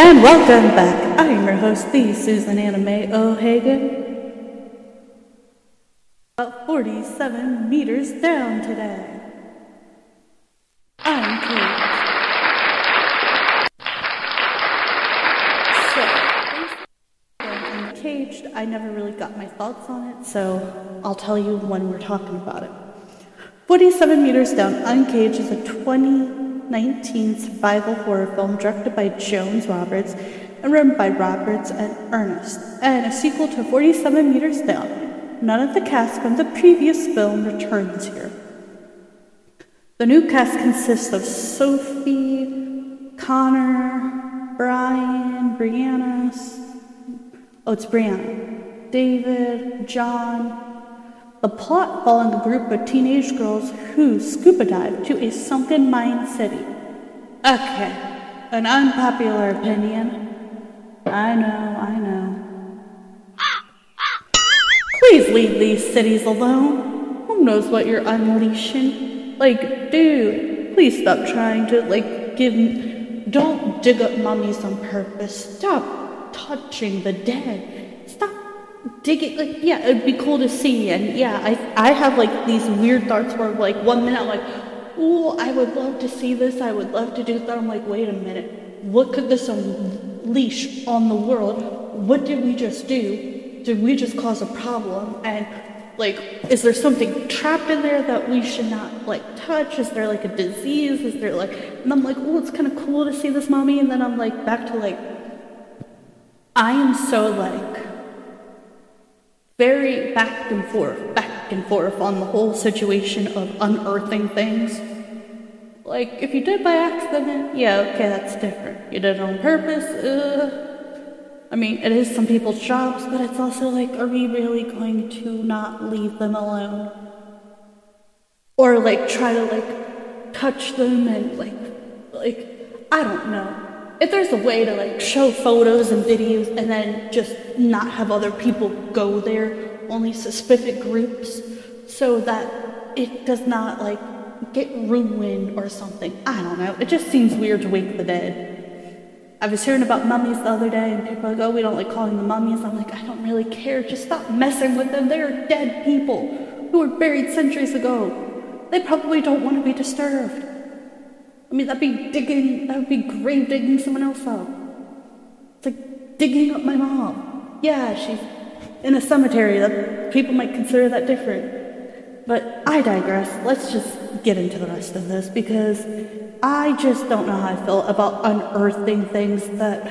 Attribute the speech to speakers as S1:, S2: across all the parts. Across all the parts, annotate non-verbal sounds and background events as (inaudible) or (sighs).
S1: And welcome back. I am your host, the Susan Anime O'Hagan. About 47 meters down today. I'm. So, in Caged, I never really got my thoughts on it, so I'll tell you when we're talking about it. 47 Meters Down Uncaged is a 2019 survival horror film directed by Johannes Roberts and written by Roberts and Ernest, and a sequel to 47 Meters Down. None of the cast from the previous film returns here. The new cast consists of Sophie, Connor, Brian, Brianna, oh, it's Brianna, David, John, the plot following a group of teenage girls who scuba dive to a sunken Mayan city. Okay, an unpopular opinion. I know, I know. Please leave these cities alone. Who knows what you're unleashing? Like, dude, please stop trying to, like, give me. Don't dig up mummies on purpose. Stop touching the dead. Stop it Like, yeah, it'd be cool to see. And yeah, I, I have, like, these weird thoughts where, like, one minute I'm like, oh, I would love to see this. I would love to do that. I'm like, wait a minute. What could this unleash on the world? What did we just do? Did we just cause a problem? And like, is there something trapped in there that we should not like touch? Is there like a disease? Is there like, and I'm like, oh, it's kind of cool to see this mommy. And then I'm like, back to like, I am so like, very back and forth, back and forth on the whole situation of unearthing things. Like, if you did by accident, yeah, okay, that's different. You did it on purpose, uh. I mean, it is some people's jobs, but it's also like, are we really going to not leave them alone? Or like try to like touch them and like, like, I don't know. If there's a way to like show photos and videos and then just not have other people go there, only specific groups, so that it does not like get ruined or something. I don't know. It just seems weird to wake the dead. I was hearing about mummies the other day, and people are like, oh, we don't like calling them mummies. I'm like, I don't really care. Just stop messing with them. They are dead people who were buried centuries ago. They probably don't want to be disturbed. I mean, that'd be digging, that would be grave digging someone else up. It's like digging up my mom. Yeah, she's in a cemetery. That people might consider that different. But I digress. Let's just get into the rest of this because I just don't know how I feel about unearthing things that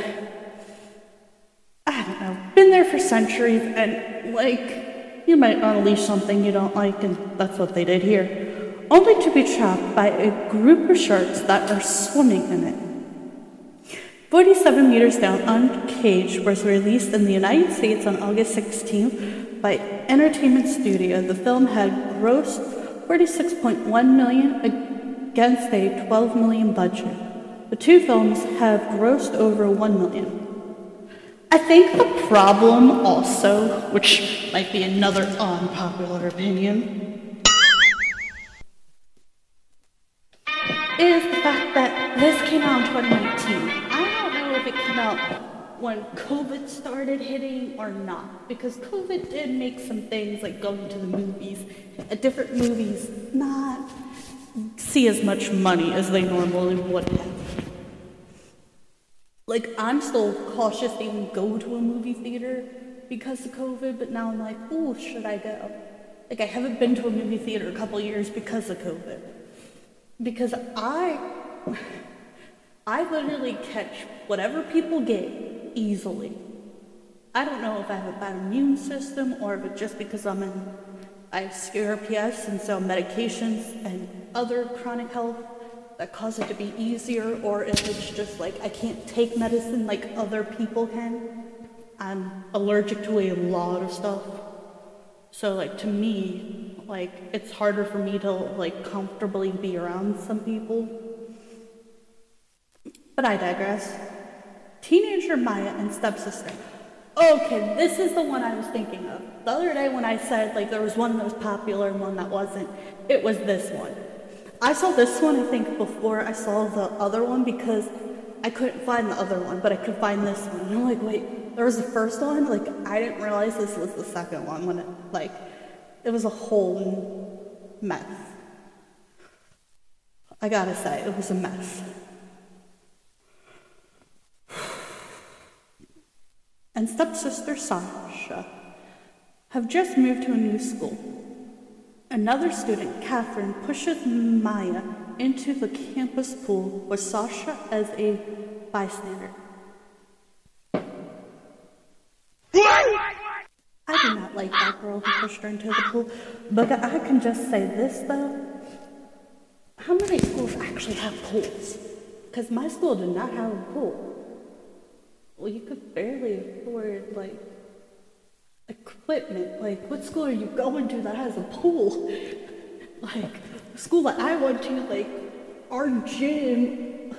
S1: I don't know, been there for centuries and like you might unleash something you don't like and that's what they did here. Only to be trapped by a group of sharks that are swimming in it. 47 Meters Down Uncaged was released in the United States on August 16th by Entertainment Studio. The film had grossed 46.1 million against a 12 million budget. The two films have grossed over 1 million. I think the problem also, which might be another unpopular opinion, is the fact that this came out in 2019. I don't know if it came out when COVID started hitting or not, because COVID did make some things like going to the movies, at different movies, not see as much money as they normally would have. Like, I'm still cautious to even go to a movie theater because of COVID, but now I'm like, oh, should I go? Like, I haven't been to a movie theater a couple years because of COVID. Because I, I literally catch whatever people get easily. I don't know if I have a bad immune system or if it's just because I'm in I have CRPS and so medications and other chronic health that cause it to be easier, or if it's just like I can't take medicine like other people can. I'm allergic to a lot of stuff. So like to me, like it's harder for me to like comfortably be around some people. But I digress. Teenager Maya and stepsister. Okay, this is the one I was thinking of. The other day when I said like there was one that was popular and one that wasn't, it was this one. I saw this one I think before I saw the other one because I couldn't find the other one, but I could find this one. And I'm like, wait, there was the first one? Like, I didn't realize this was the second one when it, like, it was a whole mess. I gotta say, it was a mess. (sighs) And stepsister Sasha have just moved to a new school. Another student, Catherine, pushes Maya into the campus pool with Sasha as a bystander. I do not like that girl who pushed her into the pool, but I can just say this though. How many schools actually have pools? Because my school did not have a pool. Well, you could barely afford, like, equipment. Like, what school are you going to that has a pool? (laughs) like, the school that I went to, like, our gym,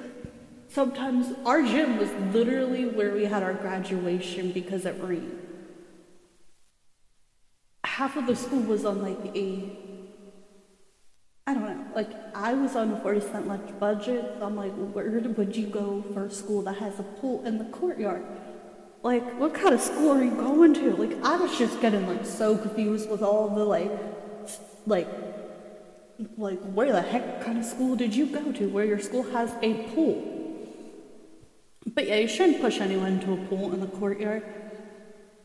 S1: sometimes our gym was literally where we had our graduation because it rained. Half of the school was on, like, a I don't know. Like I was on a forty cent lunch budget. So I'm like, where would you go for a school that has a pool in the courtyard? Like, what kind of school are you going to? Like, I was just getting like so confused with all the like, like, like where the heck kind of school did you go to where your school has a pool? But yeah, you shouldn't push anyone into a pool in the courtyard.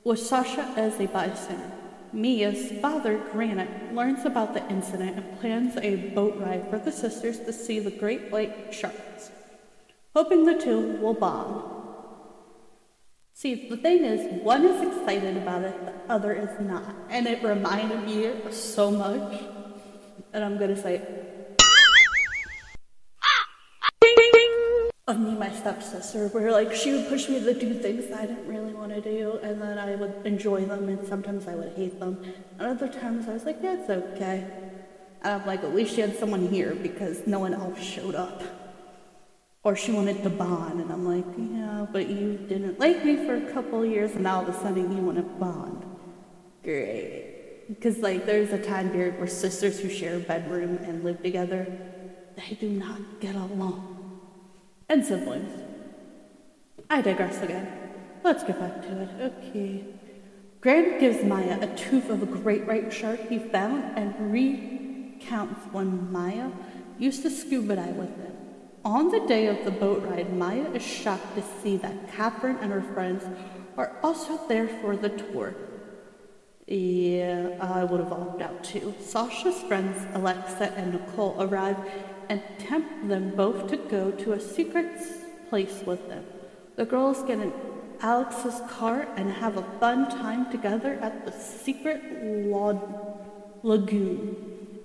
S1: With Sasha as a bystander. Mia's father, Grant, learns about the incident and plans a boat ride for the sisters to see the great white sharks, hoping the two will bond. See, the thing is, one is excited about it, the other is not. And it reminded me so much, and I'm gonna say me, my stepsister, where like she would push me to do things I didn't really want to do, and then I would enjoy them, and sometimes I would hate them, and other times I was like, yeah, it's okay. And I'm like, at least she had someone here because no one else showed up. Or she wanted to bond, and I'm like, yeah, but you didn't like me for a couple years, and all of a sudden you want to bond. Great. Because like there's a time period where sisters who share a bedroom and live together, they do not get along and siblings. I digress again. Let's get back to it. Okay. Grant gives Maya a tooth of a great white shark he found and recounts when Maya used to scuba dive with him. On the day of the boat ride, Maya is shocked to see that Catherine and her friends are also there for the tour. Yeah, I would have opted out too. Sasha's friends, Alexa and Nicole, arrive and tempt them both to go to a secret place with them. The girls get in Alex's car and have a fun time together at the secret lagoon.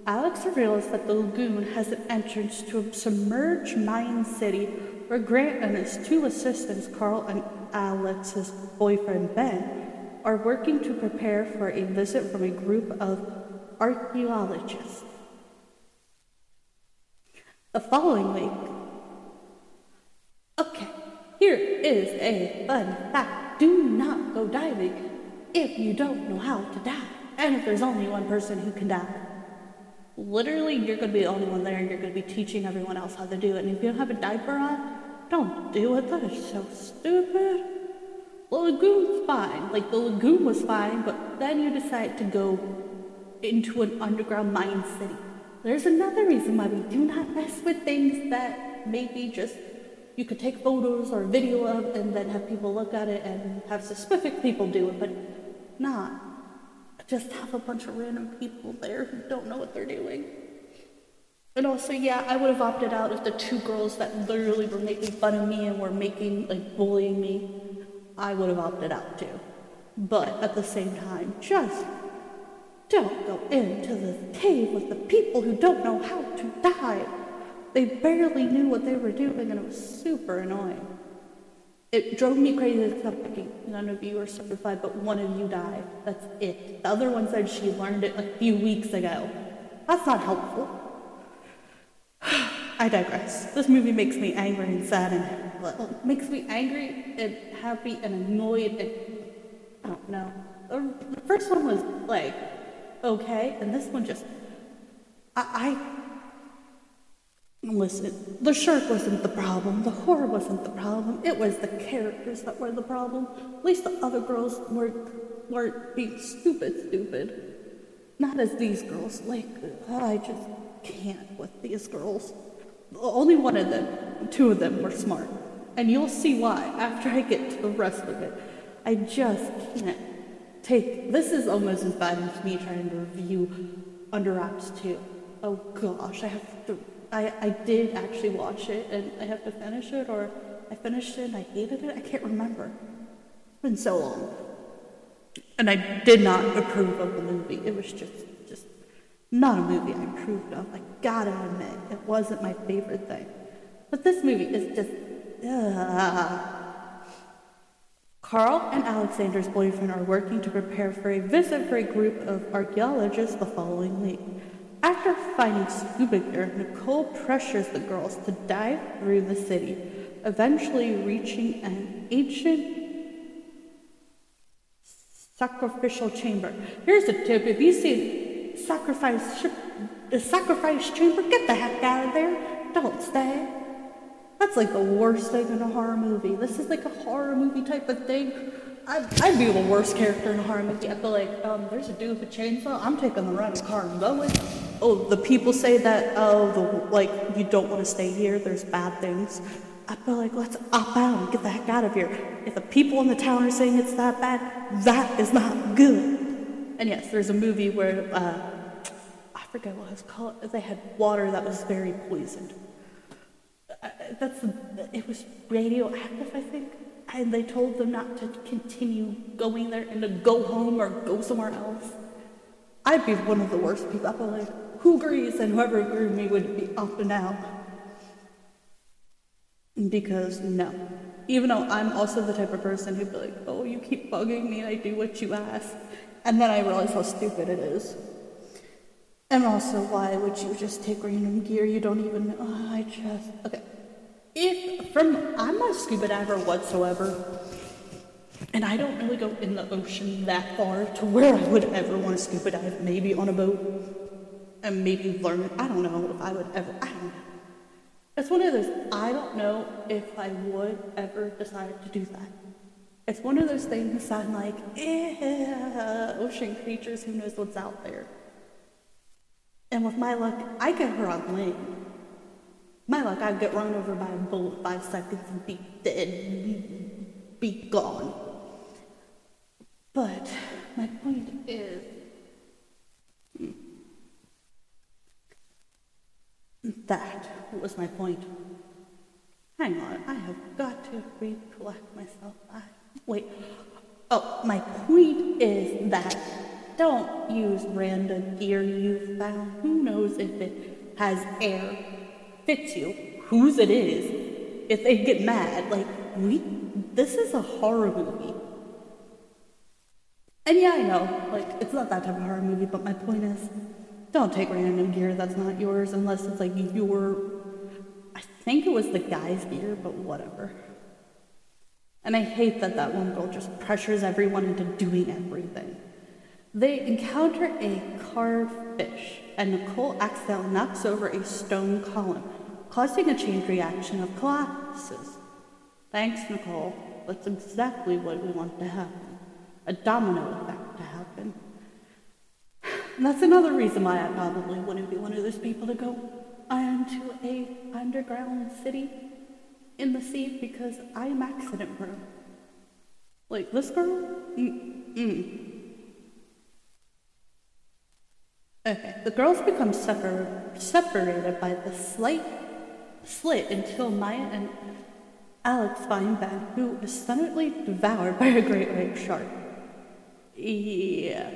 S1: Alex reveals that the lagoon has an entrance to a submerged Mayan city where Grant and his two assistants, Carl and Alex's boyfriend Ben, are working to prepare for a visit from a group of archaeologists. The following week. Okay, here is a fun fact. Do not go diving if you don't know how to dive. And if there's only one person who can dive. Literally, you're going to be the only one there and you're going to be teaching everyone else how to do it. And if you don't have a diaper on, don't do it. That is so stupid. The lagoon's fine. Like, the lagoon was fine, but then you decide to go into an underground Mayan city. There's another reason why we do not mess with things that maybe just you could take photos or video of and then have people look at it and have specific people do it, but not just have a bunch of random people there who don't know what they're doing. And also, yeah, I would have opted out if the two girls that literally were making fun of me and were making, like, bullying me, I would have opted out too. But at the same time, just don't go into the cave with the people who don't know how to dive. They barely knew what they were doing, and it was super annoying. It drove me crazy none of you are certified, but one of you died. That's it. The other one said she learned it a few weeks ago. That's not helpful. (sighs) I digress. This movie makes me angry and sad and well, makes me angry and happy and annoyed and I don't know. The first one was like okay, and this one just, I, I Listen, the shark wasn't the problem, the horror wasn't the problem, it was the characters that were the problem. At least the other girls weren't, weren't being stupid, stupid. Not as these girls. Like, I just can't with these girls. Only one of them, two of them were smart. And you'll see why after I get to the rest of it. I just can't take. This is almost as bad as me trying to review Under Wraps 2. Oh gosh, I have to I, I did actually watch it and I have to finish it, or I finished it and I hated it. I can't remember. It's been so long. And I did not approve of the movie. It was just, just not a movie I approved of. I gotta admit, it wasn't my favorite thing. But this movie is just. Uh. Carl and Alexander's boyfriend are working to prepare for a visit for a group of archaeologists the following week. After finding scuba gear, Nicole pressures the girls to dive through the city, eventually reaching an ancient sacrificial chamber. Here's a tip: if you see sacrifice the sacrifice chamber, get the heck out of there. Don't stay. That's like the worst thing in a horror movie. This is like a horror movie type of thing. I'd, I'd be the worst character in a horror movie. I'd be like, um, there's a dude with a chainsaw. I'm taking the rental car and going. Oh, the people say that, oh, the, like, you don't want to stay here. There's bad things. I'd be like, let's opt out and get the heck out of here. If the people in the town are saying it's that bad, that is not good. And yes, there's a movie where, uh, I forget what it's called. They had water that was very poisoned. That's, it was radioactive, I think and they told them not to continue going there and to go home or go somewhere else. I'd be one of the worst people. I'd like, who agrees? And whoever agreed me would be up and out. Because no. Even though I'm also the type of person who'd be like, oh, you keep bugging me, and I do what you ask. And then I realize how stupid it is. And also, why would you just take random gear you don't even know? Oh, I just. Okay. If from I'm not a scuba diver whatsoever, and I don't really go in the ocean that far to where I would ever want to scuba dive. Maybe on a boat, and maybe learn. I don't know if I would ever. I don't know. It's one of those. I don't know if I would ever decide to do that. It's one of those things I'm like, eh, ocean creatures. Who knows what's out there? And with my luck, I get her on land. My luck, I'd get run over by a bullet five seconds and be dead, be gone. But my point is, that was my point. Hang on, I have got to recollect myself. I, wait. Oh, my point is that don't use random gear you've found. Who knows if it has air fits you, whose it is, if they get mad. Like, we, this is a horror movie. And yeah, I know, like, it's not that type of horror movie, but my point is, don't take random gear that's not yours unless it's like your. I think it was the guy's gear, but whatever. And I hate that that one girl just pressures everyone into doing everything. They encounter a carved fish, and Nicole accidentally knocks over a stone column, causing a chain reaction of collapses. Thanks, Nicole. That's exactly what we want to happen. A domino effect to happen. And (sighs) that's another reason why I probably wouldn't be one of those people to go into a underground city in the sea because I am accident prone. Like this girl? Mm-mm. Okay, the girls become separ- separated by the slight slit until Maya and Alex find Ben, who is suddenly devoured by a great white shark. Yeah,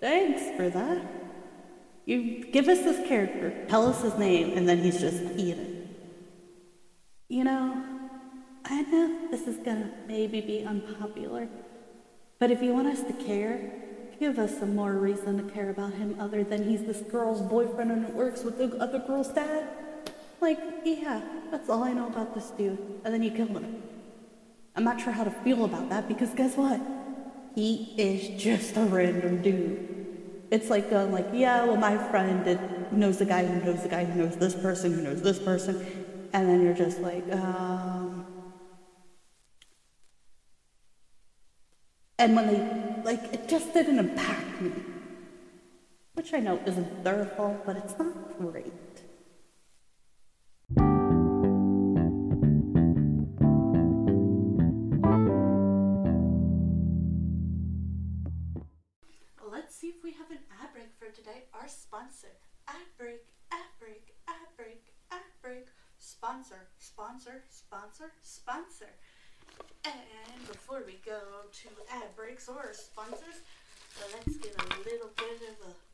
S1: thanks for that. You give us this character, tell us his name, and then he's just eaten. You know, I know this is gonna maybe be unpopular, but if you want us to care, give us some more reason to care about him other than he's this girl's boyfriend and it works with the other girl's dad. Like, yeah, that's all I know about this dude. And then you kill him. I'm not sure how to feel about that because guess what? He is just a random dude. It's like going like, yeah, well, my friend did knows the guy who knows the guy who knows this person who knows this person, and then you're just like, um. And when they, like, it just didn't impact me. Which I know isn't their fault, but it's not great. Let's see if we have an ad break for today. Our sponsor. Ad break, ad break, ad break, ad break. Sponsor, sponsor, sponsor, sponsor. And before we go to ad breaks or sponsors, let's get a little bit of a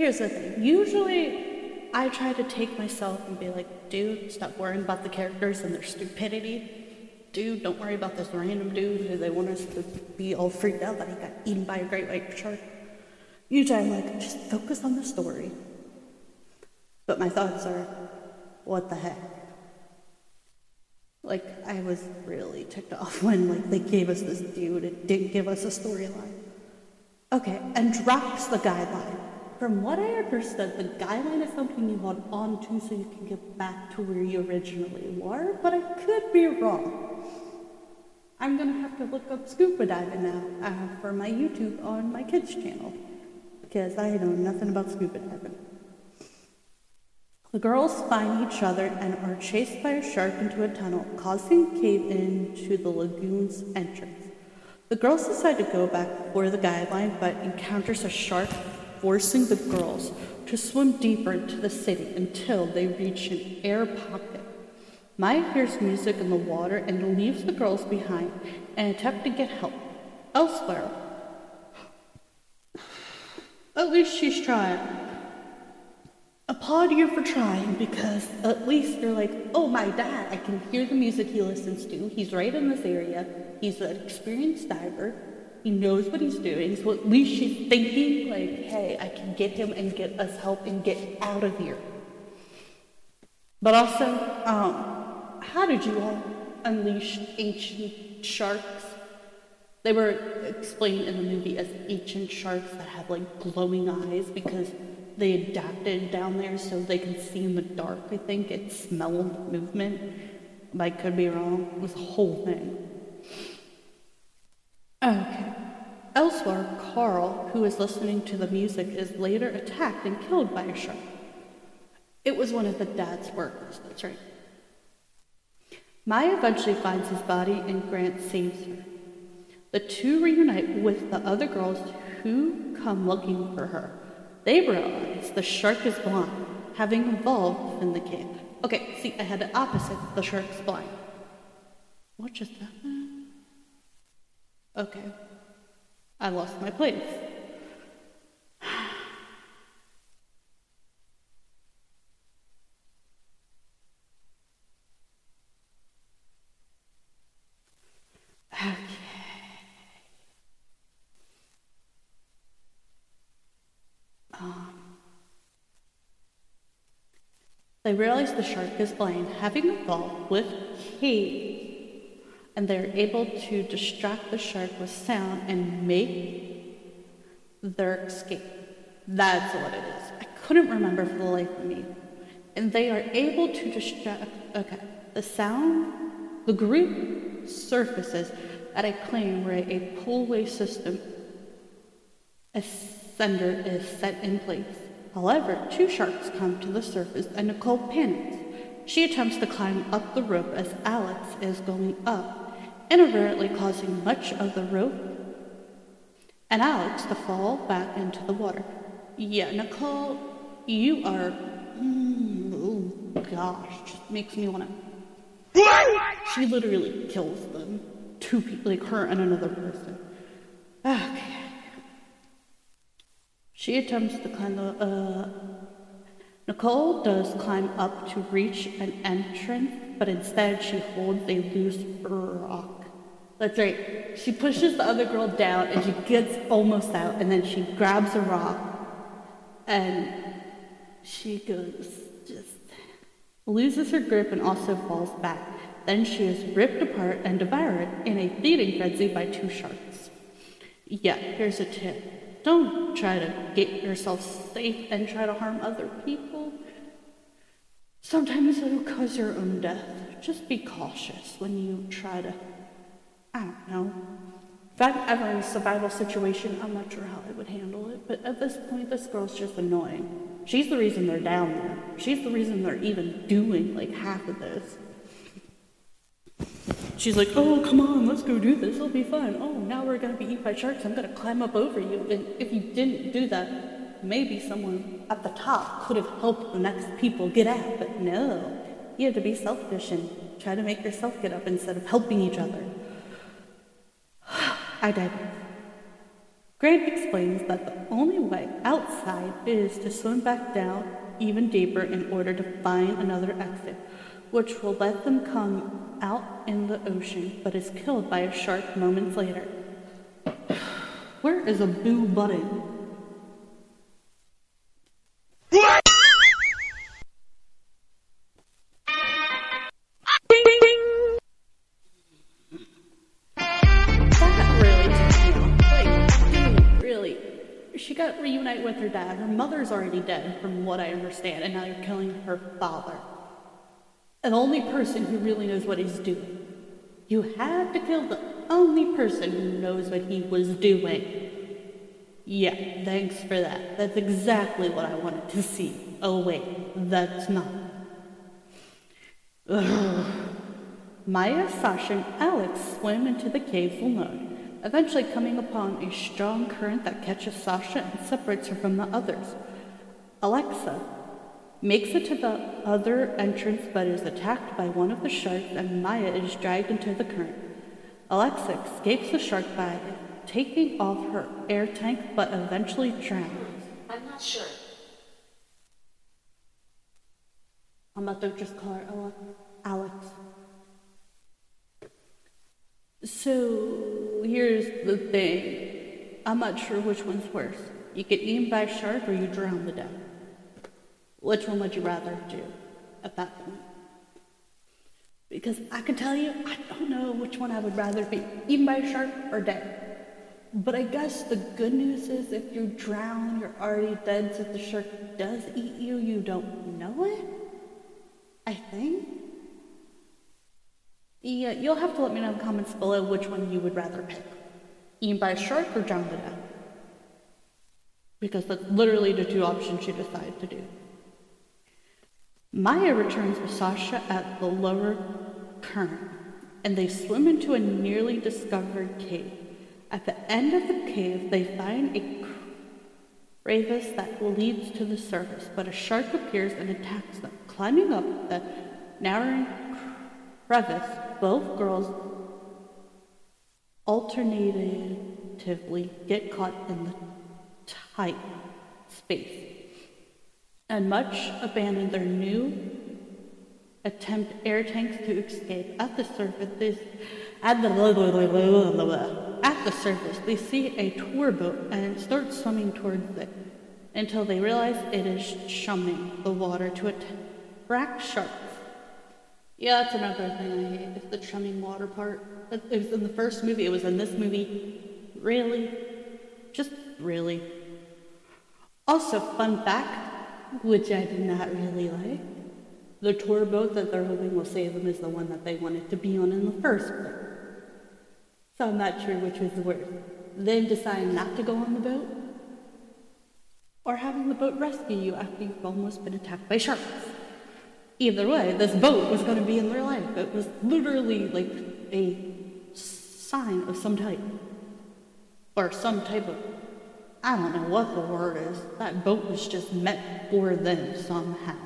S1: here's the thing. Usually, I try to take myself and be like, dude, stop worrying about the characters and their stupidity. Dude, don't worry about this random dude who they want us to be all freaked out that he got eaten by a great white shark. Usually, I'm like, just focus on the story. But my thoughts are, what the heck? Like, I was really ticked off (laughs) when, like, they gave us this dude and didn't give us a storyline. Okay, and drops the guideline. From what I understood, the guideline is something you hold on to so you can get back to where you originally were, but I could be wrong. I'm gonna have to look up scuba diving now uh, for my YouTube on my kids' channel because I know nothing about scuba diving. The girls find each other and are chased by a shark into a tunnel, causing cave in to the lagoon's entrance. The girls decide to go back for the guideline, but encounters a shark, forcing the girls to swim deeper into the city until they reach an air pocket. Maya hears music in the water and leaves the girls behind and attempt to get help elsewhere. At least she's trying applaud you for trying because at least you're like, oh, my dad, I can hear the music he listens to. He's right in this area. He's an experienced diver. He knows what he's doing. So at least she's thinking, like, hey, I can get him and get us help and get out of here. But also, um, how did you all unleash ancient sharks? They were explained in the movie as ancient sharks that have like glowing eyes because they adapted down there so they can see in the dark. I think it smelled movement. I could be wrong. It was a whole thing. Okay. Elsewhere, Carl, who is listening to the music, is later attacked and killed by a shark. It was one of the dad's workers, that's right. Maya eventually finds his body and Grant saves her. The two reunite with the other girls who come looking for her. They realize the shark is blind, having evolved in the cave. Okay, see, I had the opposite. The shark's blind. What just happened? Okay. I lost my place. okay. Um, they realize the shark is playing having a ball with Kate, and they're able to distract the shark with sound and make their escape. That's what it is. I couldn't remember for the life of me. And they are able to distract. Okay, the sound, the group surfaces at a claim where a pullway system, a sender is set in place. However, two sharks come to the surface and Nicole panics. She attempts to climb up the rope as Alex is going up, inadvertently causing much of the rope and Alex to fall back into the water. Yeah, Nicole, you are. Mm, oh gosh, just makes me want to. She literally kills them. Two people, like her and another person. Okay. She attempts to climb the. Uh, Nicole does climb up to reach an entrance, but instead she holds a loose rock. That's right. She pushes the other girl down and she gets almost out, and then she grabs a rock and she goes, just loses her grip and also falls back. Then she is ripped apart and devoured in a feeding frenzy by two sharks. Yeah, here's a tip. Don't try to get yourself safe and try to harm other people. Sometimes it'll cause your own death. Just be cautious when you try to, I don't know. If I'm ever in a survival situation, I'm not sure how I would handle it. But at this point, this girl's just annoying. She's the reason they're down there. She's the reason they're even doing like half of this. She's like, oh, come on, let's go do this. It'll be fun. Oh, now we're going to be eaten by sharks. I'm going to climb up over you. And if you didn't do that, maybe someone at the top could have helped the next people get out. But no, you have to be selfish and try to make yourself get up instead of helping each other. (sighs) I digress. Grant explains that the only way outside is to swim back down even deeper in order to find another exit which will let them come out in the ocean, but is killed by a shark moments later. (sighs) Where is a boo button? Reunited with her dad. Her mother's already dead, from what I understand, and now you're killing her father. The only person who really knows what he's doing. You had to kill the only person who knows what he was doing. Yeah, thanks for that. That's exactly what I wanted to see. Oh, wait, that's not. (sighs) Ugh. Maya, Sasha, and Alex swim into the caves alone, eventually coming upon a strong current that catches Sasha and separates her from the others. Alexa, makes it to the other entrance but is attacked by one of the sharks and Maya is dragged into the current. Alexa escapes the shark by taking off her air tank but eventually drowned.
S2: I'm not sure.
S1: I'm about to just call her Ale- Alex. So here's the thing. I'm not sure which one's worse. You get eaten by a shark or you drown to death. Which one would you rather do at that point? Because I can tell you, I don't know which one I would rather be, eaten by a shark or dead. But I guess the good news is if you drown, you're already dead, so if the shark does eat you, you don't know it? I think? Yeah, uh, you'll have to let me know in the comments below which one you would rather pick. Eaten by a shark or drowned to death? Because that's literally the two options you decide to do. Maya returns with Sasha at the lower current, and they swim into a nearly discovered cave. At the end of the cave, they find a crevice that leads to the surface, but a shark appears and attacks them. Climbing up the narrowing crevice, both girls alternatively get caught in the tight space and much abandon their new attempt air tanks to escape. At the surface, at the at the surface, they see a tour boat and start swimming towards it until they realize it is chumming the water to attract sharks. Yeah, that's another thing I hate. It's the chumming water part. It was in the first movie. It was in this movie. Really? Just really. Also, fun fact, which I did not really like. The tour boat that they're hoping will save them is the one that they wanted to be on in the first place. So I'm not sure which was the worst. Them deciding not to go on the boat, or having the boat rescue you after you've almost been attacked by sharks. Either way, this boat was going to be in their life. It was literally like a sign of some type. Or some type of, I don't know what the word is. That boat was just meant for them somehow.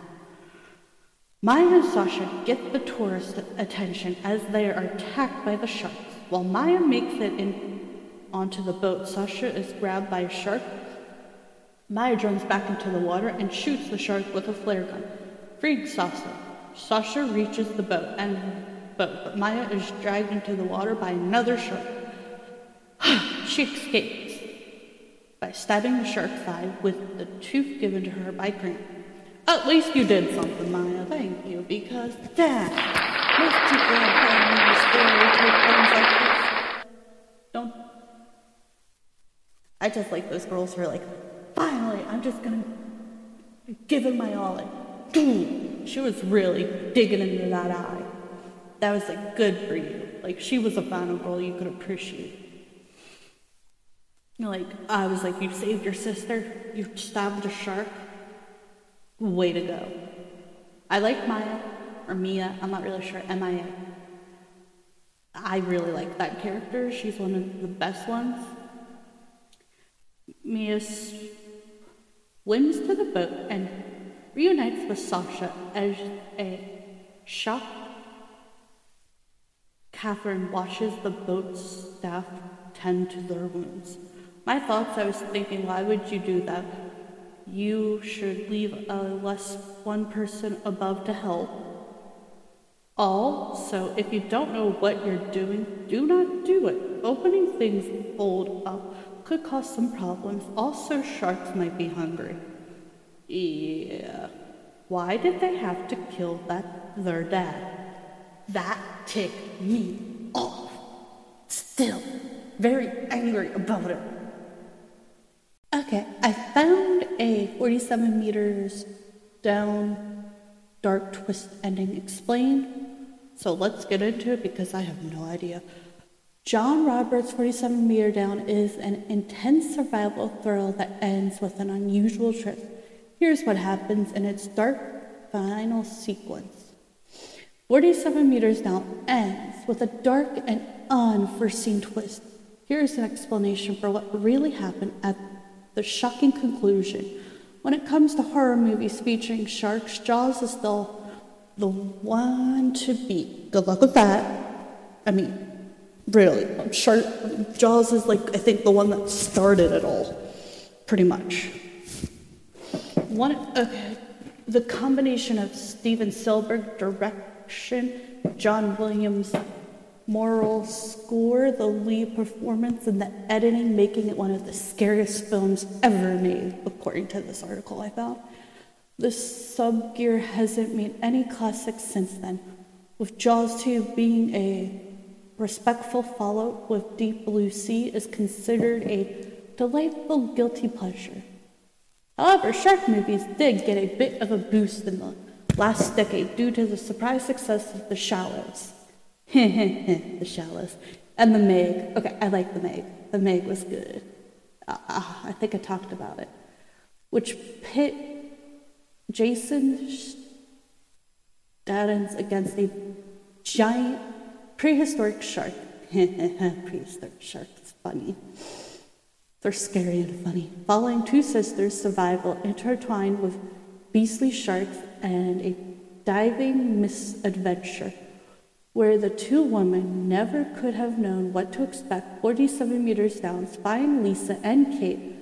S1: Maya and Sasha get the tourist attention as they are attacked by the sharks. While Maya makes it in onto the boat, Sasha is grabbed by a shark. Maya jumps back into the water and shoots the shark with a flare gun freed Sasha. Sasha reaches the boat and boat, but Maya is dragged into the water by another shark. (sighs) she escapes by stabbing the shark's eye with the tooth given to her by Grant. At least you did something, Maya. Thank you, because damn, most people in horror movies really take things like this. Don't. I just like those girls who are like, finally, I'm just gonna give it my all. she was really digging into that eye. That was like good for you. Like she was a final girl you could appreciate. Like I was like, you saved your sister. You stabbed a shark. Way to go. I like Maya or Mia. I'm not really sure. MIA. I really like that character. She's one of the best ones. Mia swims to the boat and reunites with Sasha as a shocked Catherine watches the boat's staff tend to their wounds. My thoughts, I was thinking, why would you do that? You should leave a less one person above to help. All, so if you don't know what you're doing, do not do it. Opening things fold up could cause some problems. Also, sharks might be hungry. Yeah. Why did they have to kill that their dad? That ticked me off. Still very angry about it. Okay, I found a 47 meters down dark twist ending explained. So let's get into it because I have no idea. John Roberts' 47 meter down is an intense survival thrill that ends with an unusual twist. Here's what happens in its dark final sequence 47 meters down ends with a dark and unforeseen twist. Here's an explanation for what really happened at the shocking conclusion. When it comes to horror movies featuring sharks, Jaws is still the one to beat. Good luck with that. I mean, really, shark Jaws is like I think the one that started it all, pretty much. One, okay, the combination of Steven Spielberg direction, John Williams moral score, the lead performance, and the editing, making it one of the scariest films ever made, according to this article I found. The subgear hasn't made any classics since then, with Jaws 2 being a respectful follow with Deep Blue Sea is considered a delightful guilty pleasure. However, shark movies did get a bit of a boost in the last decade due to the surprise success of The Shallows. (laughs) the Shallows. And The Meg. Okay, I like The Meg. The Meg was good. Uh, I think I talked about it. Which pit Jason Statham's against a giant prehistoric shark. (laughs) prehistoric shark, it's funny. They're scary and funny. Following two sisters' survival intertwined with beastly sharks and a diving misadventure where the two women never could have known what to expect 47 meters down, find Lisa and Kate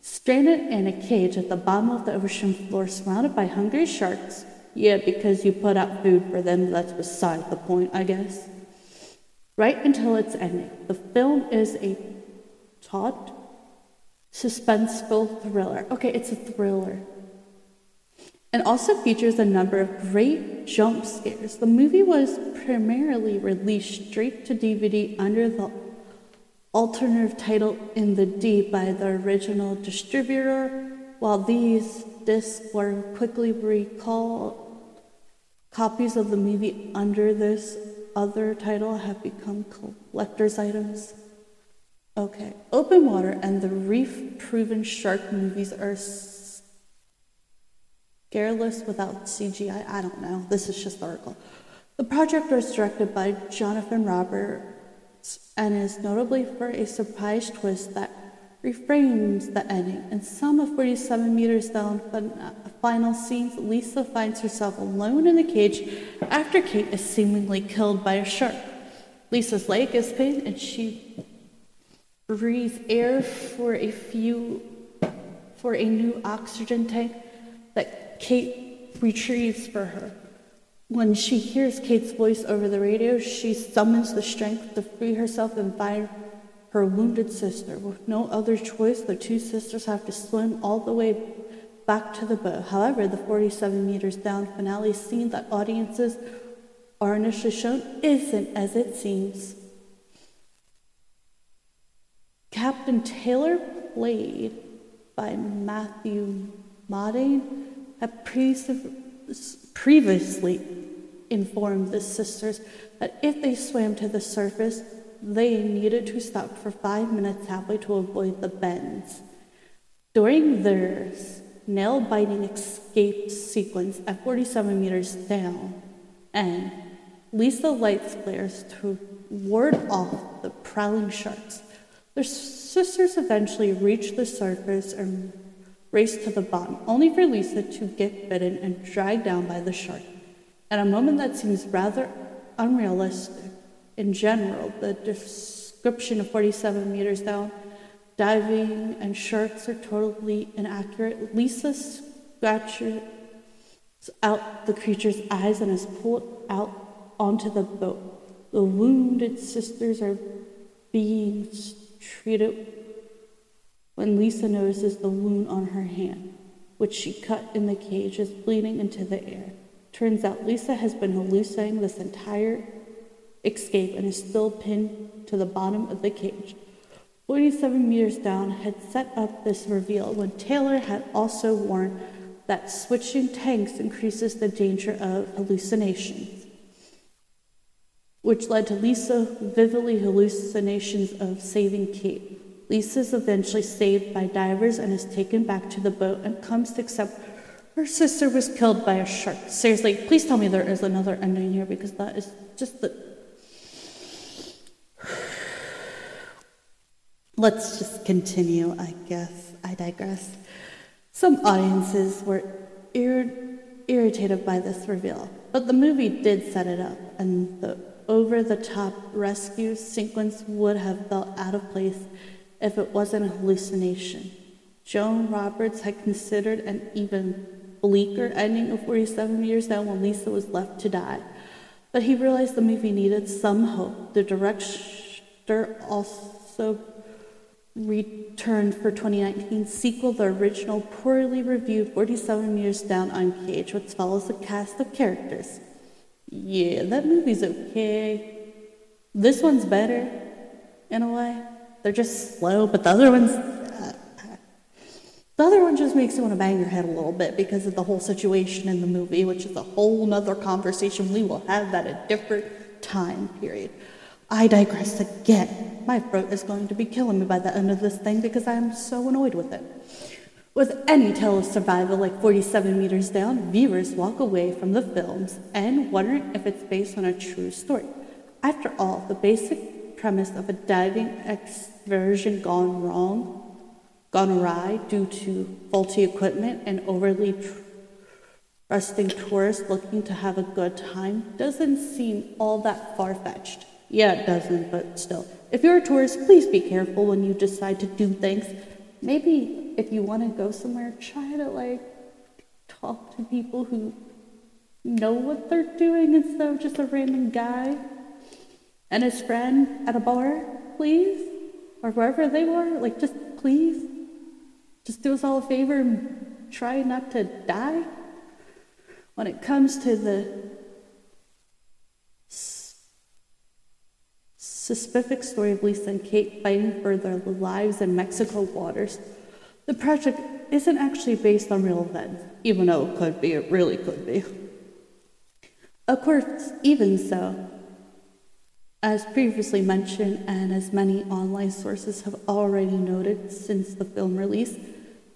S1: stranded in a cage at the bottom of the ocean floor surrounded by hungry sharks. Yeah, because you put out food for them, that's beside the point, I guess. Right until its ending. The film is a taut suspenseful thriller. Okay, it's a thriller. And also features a number of great jump scares. The movie was primarily released straight to DVD under the alternative title In the Deep by the original distributor, while these discs were quickly recalled. Copies of the movie under this other title have become collector's items. Okay, open water and the reef proven shark movies are scareless without CGI. I don't know. This is just the article. The project was directed by Jonathan Roberts and is notably for a surprise twist that reframes the ending. In some of 47 meters down the uh, final scenes, Lisa finds herself alone in a cage after Kate is seemingly killed by a shark. Lisa's leg is pinned and she breathes air for a few for a new oxygen tank that Kate retrieves for her. When she hears Kate's voice over the radio, she summons the strength to free herself and find her wounded sister. With no other choice, the two sisters have to swim all the way back to the boat. However, the 47 meters down finale scene that audiences are initially shown isn't as it seems. Captain Taylor, played by Matthew Modine, had previously informed the sisters that if they swam to the surface, they needed to stop for five minutes halfway to avoid the bends. During their nail biting escape sequence at 47 meters down, and Lisa lights flares to ward off the prowling sharks. Their sisters eventually reach the surface and race to the bottom, only for Lisa to get bitten and dragged down by the shark. At a moment that seems rather unrealistic in general, the description of 47 meters down, diving and sharks are totally inaccurate. Lisa scratches out the creature's eyes and is pulled out onto the boat. The wounded sisters are being treated when Lisa notices the wound on her hand, which she cut in the cage, is bleeding into the air. Turns out Lisa has been hallucinating this entire escape and is still pinned to the bottom of the cage. 47 meters down had set up this reveal when Taylor had also warned that switching tanks increases the danger of hallucinations, which led to Lisa vividly hallucinations of saving Kate. Lisa is eventually saved by divers and is taken back to the boat and comes to accept her sister was killed by a shark. Seriously, please tell me there is another ending here because that is just the. Let's just continue, I guess. I digress. Some audiences were ir- irritated by this reveal, but the movie did set it up, and the over the top rescue sequence would have felt out of place if it wasn't a hallucination. Johannes Roberts had considered an even bleaker ending of 47 Meters Down when Lisa was left to die. But he realized the movie needed some hope. The director also returned for 2019 sequel, the original poorly reviewed 47 Meters Down Uncaged, which follows a cast of characters. Yeah, that movie's okay. This one's better, in a way. They're just slow, but the other ones, the other one just makes you want to bang your head a little bit because of the whole situation in the movie, which is a whole nother conversation. We will have that at a different time period. I digress again. My throat is going to be killing me by the end of this thing because I am so annoyed with it. With any tale of survival like 47 meters down, viewers walk away from the films and wondering if it's based on a true story. After all, the basic premise of a diving excursion gone wrong, gone awry due to faulty equipment and overly trusting tourists looking to have a good time doesn't seem all that far fetched. Yeah, it doesn't, but still. If you're a tourist, please be careful when you decide to do things. Maybe if you want to go somewhere, try to like talk to people who know what they're doing instead of just a random guy and his friend at a bar, please? Or wherever they were, like, just please? Just do us all a favor and try not to die? When it comes to the specific story of Lisa and Kate fighting for their lives in Mexico waters, the project isn't actually based on real events, even though it could be, it really could be. Of course, even so, As previously mentioned, and as many online sources have already noted since the film release,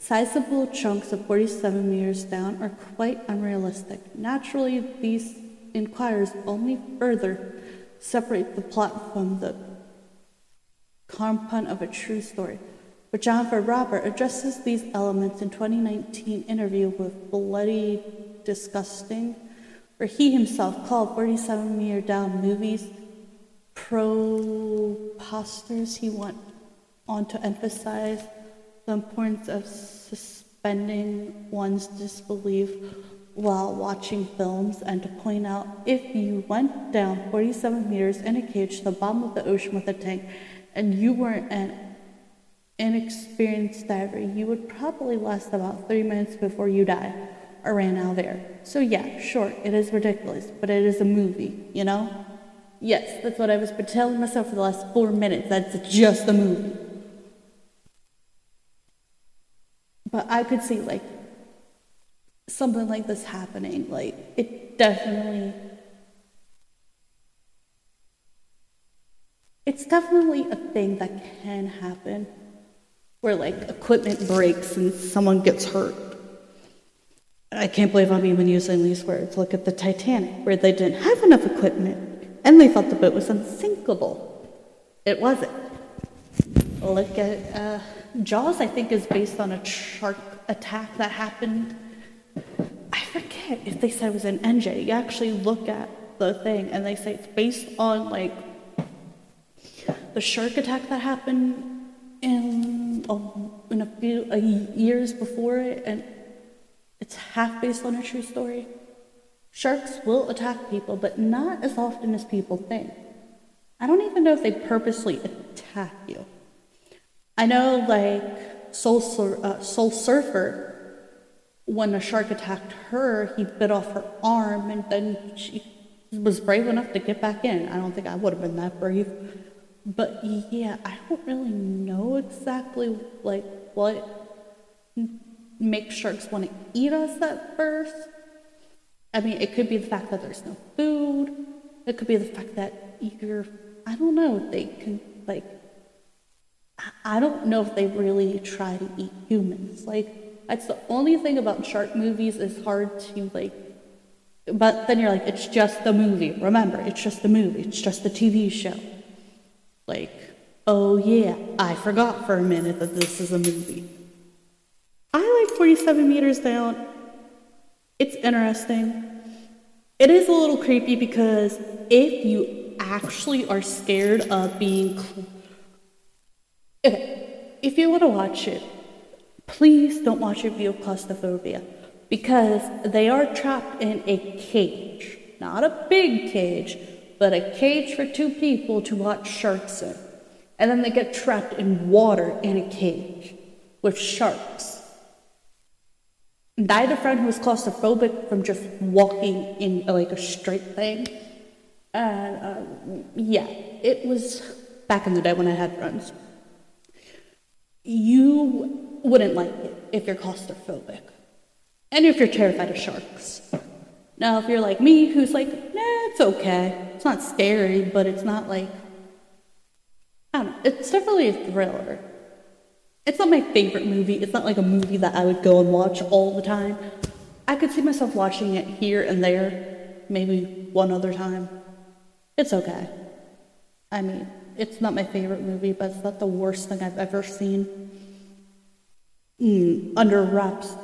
S1: sizable chunks of 47 meters down are quite unrealistic. Naturally, these inquires only further separate the plot from the content of a true story. But Johannes Robert addresses these elements in 2019 interview with Bloody Disgusting, where he himself called 47 meter down movies pro-posters. He went on to emphasize the importance of suspending one's disbelief while watching films and to point out if you went down 47 meters in a cage to the bottom of the ocean with a tank and you weren't an inexperienced diver, you would probably last about three minutes before you die or ran out of air. So, yeah, sure, it is ridiculous, but it is a movie, you know? Yes, that's what I was telling myself for the last four minutes. That's just a movie. But I could see, like, something like this happening. Like, it definitely. It's definitely a thing that can happen where, like, equipment breaks and someone gets hurt. I can't believe I'm even using these words. Look at the Titanic, where they didn't have enough equipment and they thought the boat was unsinkable. It wasn't. Look at uh, Jaws, I think, is based on a shark attack that happened. I forget if they said it was in NJ. You actually look at the thing and they say it's based on like the shark attack that happened in a, in a few a years before it, and it's half based on a true story. Sharks will attack people, but not as often as people think. I don't even know if they purposely attack you. I know, like, Soul, Sur- uh, Soul Surfer, when a shark attacked her, he bit off her arm and then she was brave enough to get back in. I don't think I would have been that brave. But yeah, I don't really know exactly, like, what makes sharks want to eat us at first. I mean, it could be the fact that there's no food. It could be the fact that you're, I don't know, they can, like, I don't know if they really try to eat humans. Like, that's the only thing about shark movies is hard to, like, but then you're like, it's just the movie. Remember, it's just the movie, it's just the TV show. Like, oh yeah, I forgot for a minute that this is a movie. I like 47 meters down. It's interesting. It is a little creepy because if you actually are scared of being. Cl- if you want to watch it, please don't watch it via claustrophobia because they are trapped in a cage. Not a big cage, but a cage for two people to watch sharks in. And then they get trapped in water in a cage with sharks. And I had a friend who was claustrophobic from just walking in like a straight thing. And um, yeah, it was back in the day when I had friends. You wouldn't like it if you're claustrophobic. And if you're terrified of sharks. Now, if you're like me, who's like, nah, it's okay. It's not scary, but it's not like, I don't know. It's definitely a thriller. It's not my favorite movie. It's not like a movie that I would go and watch all the time. I could see myself watching it here and there, maybe one other time. It's okay. I mean, it's not my favorite movie, but it's not the worst thing I've ever seen. Mm, Under Wraps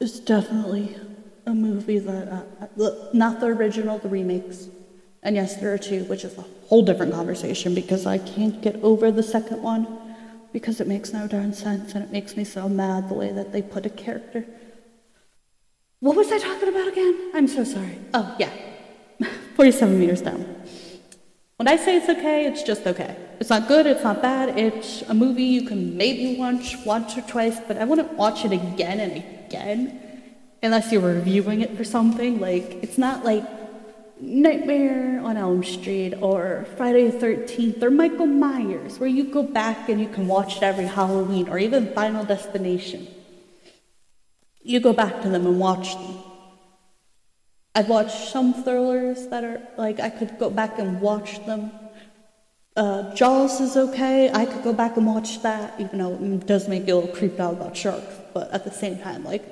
S1: is definitely a movie that, uh, not the original, the remakes. And yes, there are two, which is a whole different conversation because I can't get over the second one because it makes no darn sense and it makes me so mad the way that they put a character. What was I talking about again? I'm so sorry. Oh, yeah. (laughs) 47 meters down. When I say it's okay, it's just okay. It's not good, it's not bad, it's a movie you can maybe watch once or twice, but I wouldn't watch it again and again unless you're reviewing it for something. Like, it's not like Nightmare on Elm Street or Friday the 13th or Michael Myers, where you go back and you can watch it every Halloween, or even Final Destination. You go back to them and watch them. I've watched some thrillers that are like I could go back and watch them Uh, Jaws is okay. I could go back and watch that, even though it does make you a little creeped out about sharks. But at the same time, like,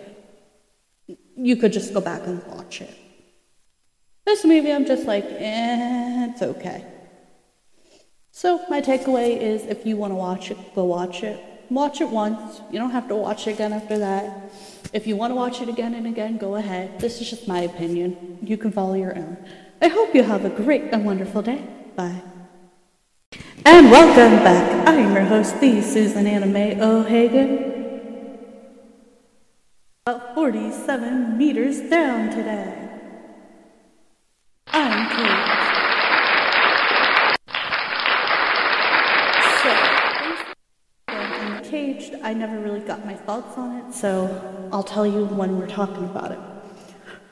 S1: you could just go back and watch it. This movie, I'm just like, eh, it's okay. So, my takeaway is if you want to watch it, go watch it. Watch it once. You don't have to watch it again after that. If you want to watch it again and again, go ahead. This is just my opinion. You can follow your own. I hope you have a great and wonderful day. Bye. And welcome back. I am your host, the Susan Anna Mae O'Hagan. About 47 meters down today. I'm Kate. So, Uncaged, I never really got my thoughts on it, so I'll tell you when we're talking about it.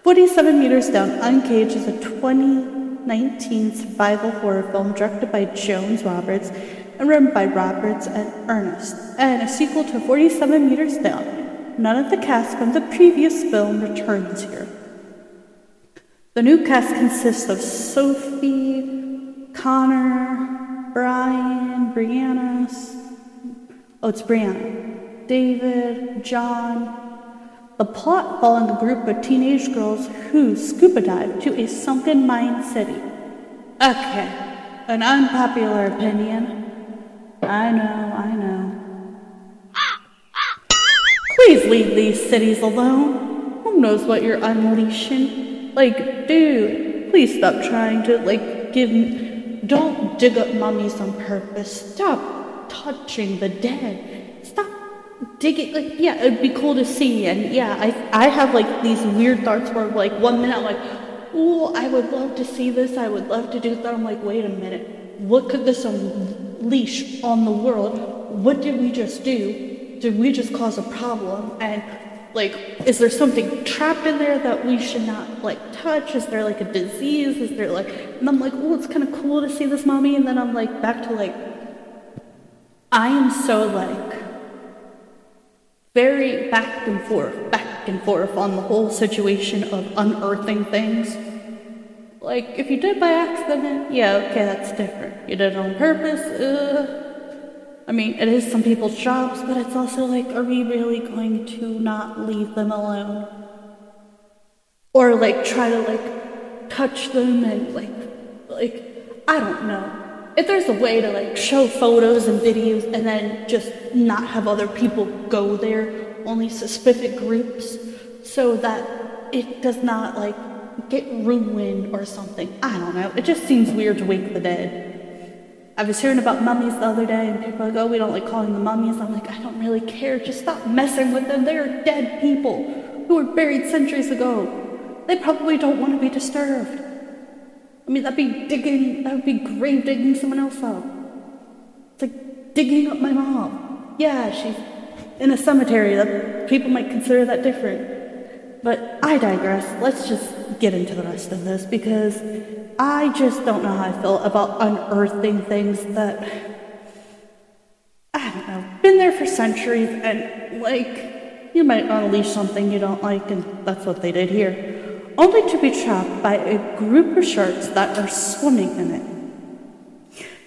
S1: 47 Meters Down Uncaged is a 2019 survival horror film directed by Johannes Roberts and written by Roberts and Ernest, and a sequel to 47 Meters Down. None of the cast from the previous film returns here. The new cast consists of Sophie, Connor, Brian, Brianna, oh, it's Brianna, David, John. The plot following a group of teenage girls who scuba dive to a sunken Mayan city. Okay, an unpopular opinion. I know, I know. Please leave these cities alone. Who knows what you're unleashing? Like, dude, please stop trying to, like, give me. Don't dig up mummies on purpose. Stop touching the dead. Stop digging. Like, yeah, it'd be cool to see. And yeah, I, I have, like, these weird thoughts where, like, one minute I'm like, oh, I would love to see this. I would love to do that. I'm like, wait a minute. What could this unleash on the world? What did we just do? Did we just cause a problem? And like, is there something trapped in there that we should not like touch? Is there like a disease? Is there like, and I'm like, oh, it's kind of cool to see this mommy. And then I'm like, back to like, I am so like, very back and forth, back and forth on the whole situation of unearthing things. Like, if you did by accident, yeah, okay, that's different. You did it on purpose, uh. I mean, it is some people's jobs, but it's also like, are we really going to not leave them alone? Or like try to like touch them and like, like, I don't know. If there's a way to like show photos and videos and then just not have other people go there, only specific groups, so that it does not like get ruined or something. I don't know. It just seems weird to wake the dead. I was hearing about mummies the other day, and people are like, oh, we don't like calling them mummies. I'm like, I don't really care. Just stop messing with them. They're dead people who were buried centuries ago. They probably don't want to be disturbed. I mean, that'd be digging, that would be grave digging someone else up. It's like digging up my mom. Yeah, she's in a cemetery. That people might consider that different. But I digress. Let's just get into the rest of this because I just don't know how I feel about unearthing things that I don't know, been there for centuries and like you might unleash something you don't like and that's what they did here. Only to be trapped by a group of sharks that are swimming in it.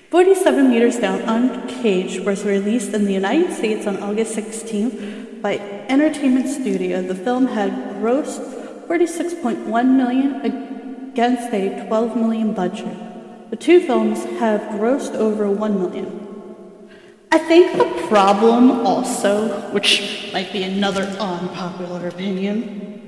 S1: 47 Meters Down Uncaged was released in the United States on August 16th by Entertainment Studio. The film had grossed 46.1 million against a 12 million budget. The two films have grossed over 1 million. I think the problem also, which might be another unpopular opinion,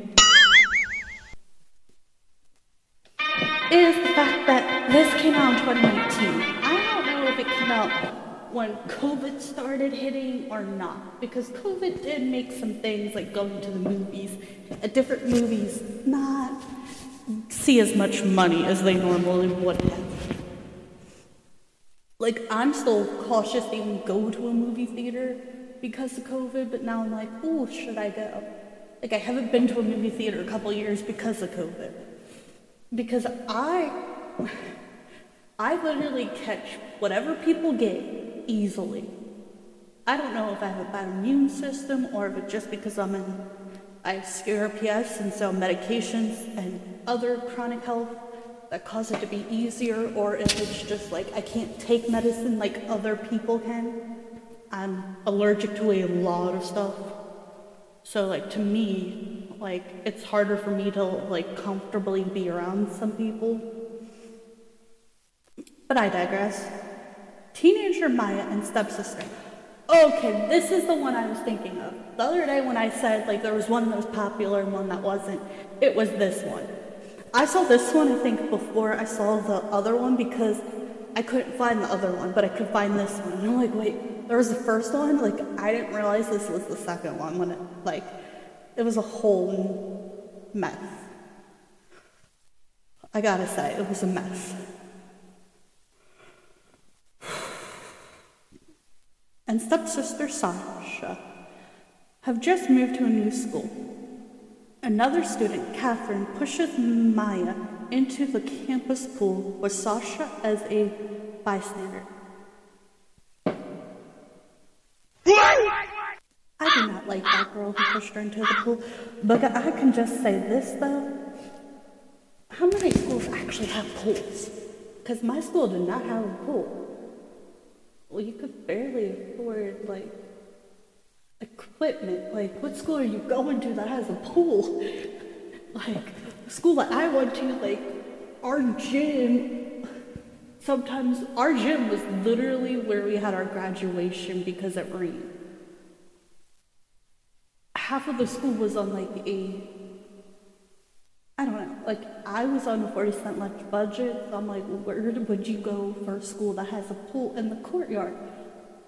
S1: is the fact that this came out in 2019. I don't know if it came out when COVID started hitting or not. Because COVID did make some things like going to the movies, different movies, not see as much money as they normally would have. Like, I'm still cautious to even go to a movie theater because of COVID, but now I'm like, oh, should I go? Like, I haven't been to a movie theater a couple years because of COVID. Because I, I literally catch whatever people get easily. I don't know if I have a bad immune system or if it's just because I'm in I have CRPS and so medications and other chronic health that cause it to be easier, or if it's just like I can't take medicine like other people can. I'm allergic to a lot of stuff. So like to me, like it's harder for me to like comfortably be around some people. But I digress. Teenager Maya and stepsister. Okay, this is the one I was thinking of. The other day when I said like there was one that was popular and one that wasn't, it was this one. I saw this one I think before I saw the other one because I couldn't find the other one, but I could find this one. And I'm like, wait, there was the first one? Like I didn't realize this was the second one when it like it was a whole mess. I gotta say, it was a mess. and stepsister Sasha have just moved to a new school. Another student, Catherine, pushes Maya into the campus pool with Sasha as a bystander. I do not like that girl who pushed her into the pool, but I can just say this though. How many schools actually have pools? Because my school did not have a pool. Well, you could barely afford, like, equipment. Like, what school are you going to that has a pool? (laughs) like, the school that I went to, like, our gym, sometimes our gym was literally where we had our graduation because it rained. Half of the school was on, like, a I don't know. Like I was on a forty cent lunch budget. So I'm like, where would you go for a school that has a pool in the courtyard?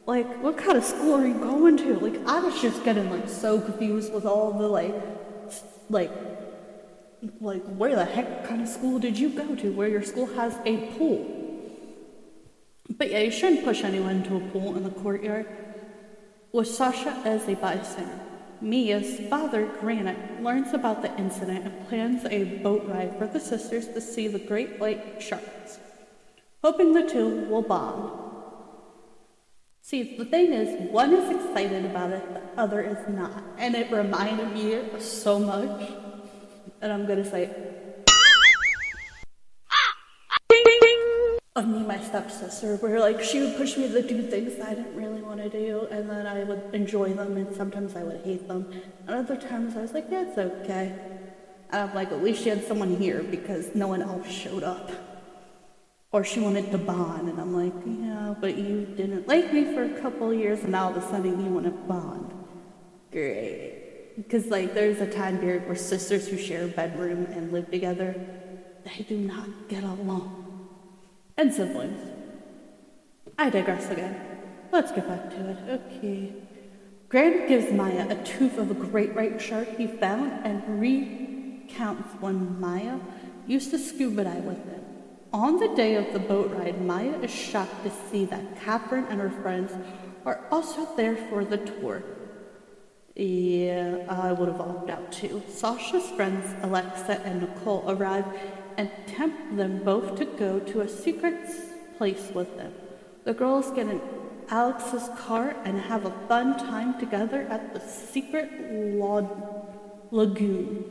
S1: Like, what kind of school are you going to? Like, I was just getting like so confused with all the like, like, like where the heck kind of school did you go to where your school has a pool? But yeah, you shouldn't push anyone into a pool in the courtyard. With Sasha as a bystander. Mia's father, Grant, learns about the incident and plans a boat ride for the sisters to see the Great Lake Sharks, hoping the two will bond. See, the thing is, one is excited about it, the other is not. And it reminded me so much. And I'm gonna say of me, my stepsister, where like she would push me to do things I didn't really want to do, and then I would enjoy them, and sometimes I would hate them, and other times I was like, yeah, it's okay. And I'm like, at least she had someone here because no one else showed up. Or she wanted to bond, and I'm like, yeah, but you didn't like me for a couple years, and now all of a sudden you want to bond. Great. Because like there's a time period where sisters who share a bedroom and live together, they do not get along and siblings. I digress again. Let's get back to it. Okay. Grant gives Maya a tooth of a great white shark he found and recounts when Maya used to scuba dive with him. On the day of the boat ride, Maya is shocked to see that Catherine and her friends are also there for the tour. Yeah, I would have opted out too. Sasha's friends, Alexa and Nicole, arrive and tempt them both to go to a secret place with them. The girls get in Alex's car and have a fun time together at the secret lagoon.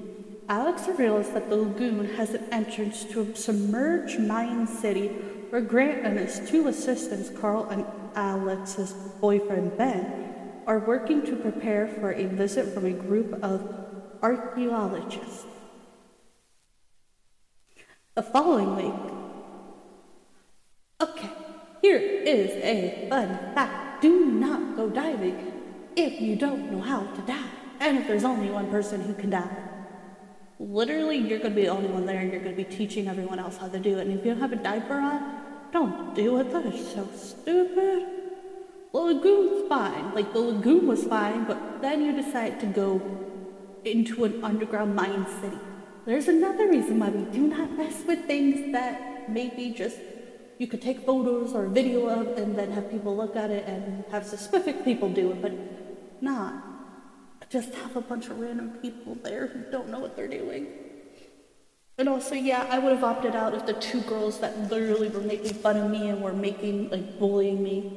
S1: Alex reveals that the lagoon has an entrance to a submerged Mayan city where Grant and his two assistants, Carl and Alex's boyfriend Ben, are working to prepare for a visit from a group of archaeologists. The following week. Okay, here is a fun fact. Do not go diving if you don't know how to dive. And if there's only one person who can dive. Literally, you're going to be the only one there and you're going to be teaching everyone else how to do it. And if you don't have a diaper on, don't do it. That is so stupid. The lagoon's fine. Like, the lagoon was fine, but then you decide to go into an underground Mayan city. There's another reason why we do not mess with things that maybe just you could take photos or video of and then have people look at it and have specific people do it, but not just have a bunch of random people there who don't know what they're doing. And also, yeah, I would have opted out if the two girls that literally were making fun of me and were making, like, bullying me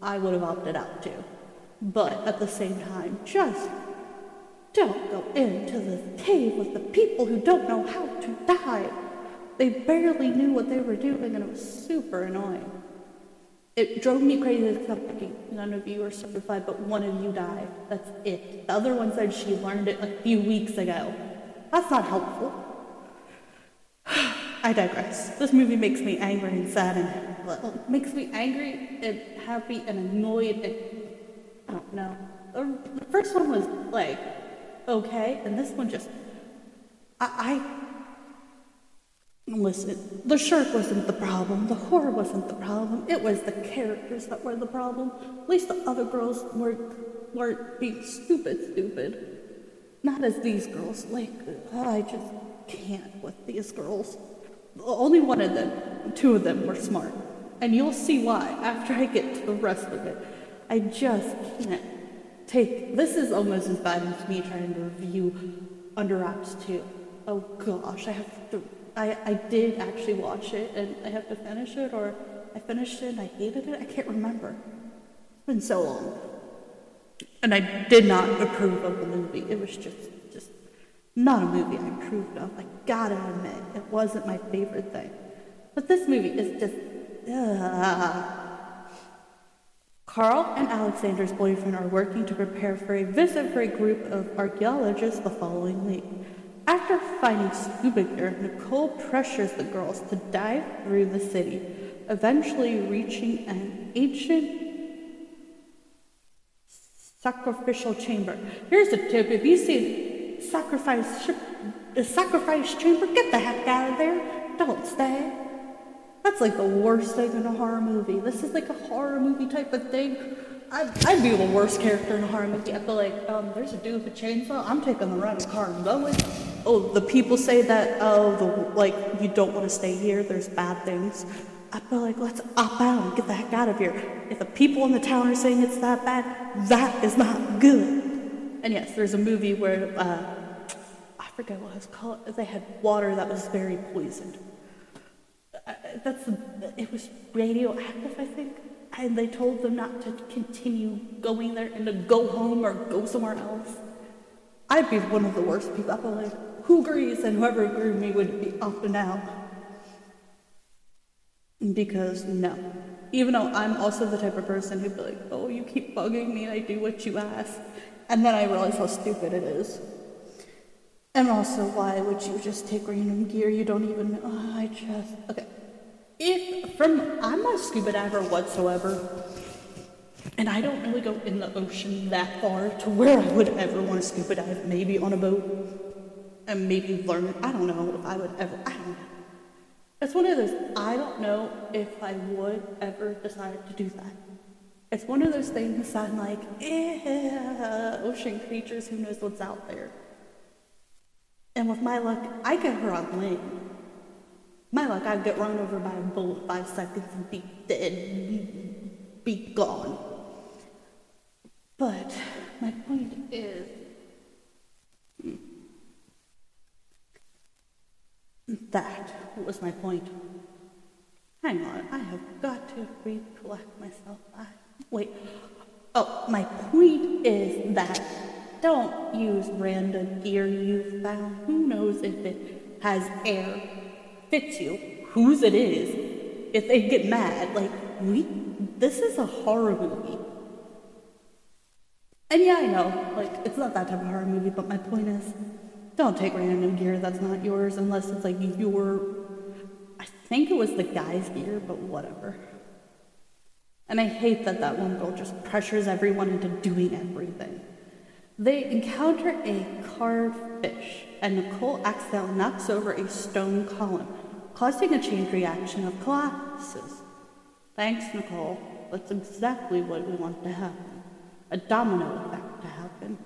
S1: I would have opted out too. But at the same time, just don't go into the cave with the people who don't know how to dive. They barely knew what they were doing, and it was super annoying. It drove me crazy none of you are certified, but one of you died. That's it. The other one said she learned it a few weeks ago. That's not helpful. (sighs) I digress. This movie makes me angry and sad and well, makes me angry and happy and annoyed and I don't know. The first one was like okay, and this one just I, I Listen, the shark wasn't the problem. The horror wasn't the problem. It was the characters that were the problem. At least the other girls weren't, weren't being stupid, stupid. Not as these girls. Like, I just can't with these girls. Only one of them, two of them were smart. And you'll see why after I get to the rest of it. I just can't take. This is almost as bad as me trying to review Under Wraps 2. Oh gosh, I have to I, I did actually watch it and I have to finish it, or I finished it and I hated it. I can't remember. It's been so long. And I did not approve of the movie. It was just, just not a movie I approved of. I gotta admit, it wasn't my favorite thing. But this movie is just. Uh. Carl and Alexander's boyfriend are working to prepare for a visit for a group of archaeologists the following week. After finding scuba gear, Nicole pressures the girls to dive through the city, eventually reaching an ancient sacrificial chamber. Here's a tip: if you see sacrifice a sacrifice chamber, get the heck out of there. Don't stay. That's like the worst thing in a horror movie. This is like a horror movie type of thing I'd, I'd be the worst character in a horror movie. I'd be like, um, there's a dude with a chainsaw. I'm taking the rental car and going. Oh, the people say that, oh, the, like, you don't want to stay here. There's bad things. I'd be like, let's opt out and get the heck out of here. If the people in the town are saying it's that bad, that is not good. And yes, there's a movie where, uh, I forget what it's called. They had water that was very poisoned. Uh, that's, it was radioactive, I think and they told them not to continue going there and to go home or go somewhere else. I'd be one of the worst people. I'd like, who agrees? And whoever agreed me would be up and out. Because no. Even though I'm also the type of person who'd be like, oh, you keep bugging me, I do what you ask. And then I realize how stupid it is. And also, why would you just take random gear you don't even know? Oh, I just. Okay. If from I'm not a scuba diver whatsoever, and I don't really go in the ocean that far to where I would ever want to scuba dive. Maybe on a boat, and maybe learn. I don't know if I would ever. I don't know. It's one of those. I don't know if I would ever decide to do that. It's one of those things I'm like, eh, ocean creatures. Who knows what's out there? And with my luck, I get her on land. My luck, I'd get run over by a bullet five seconds and be dead, be gone. But my point is, that was my point. Hang on, I have got to recollect myself. I, wait. Oh, my point is that don't use random gear you've found. Who knows if it has air fits you, whose it is, if they get mad. Like, we, this is a horror movie. And yeah, I know, like, it's not that type of horror movie, but my point is, don't take random gear that's not yours unless it's like your. I think it was the guy's gear, but whatever. And I hate that that one girl just pressures everyone into doing everything. They encounter a carved fish, and Nicole accidentally knocks over a stone column, causing a chain reaction of collapses. Thanks, Nicole. That's exactly what we want to happen. A domino effect to happen.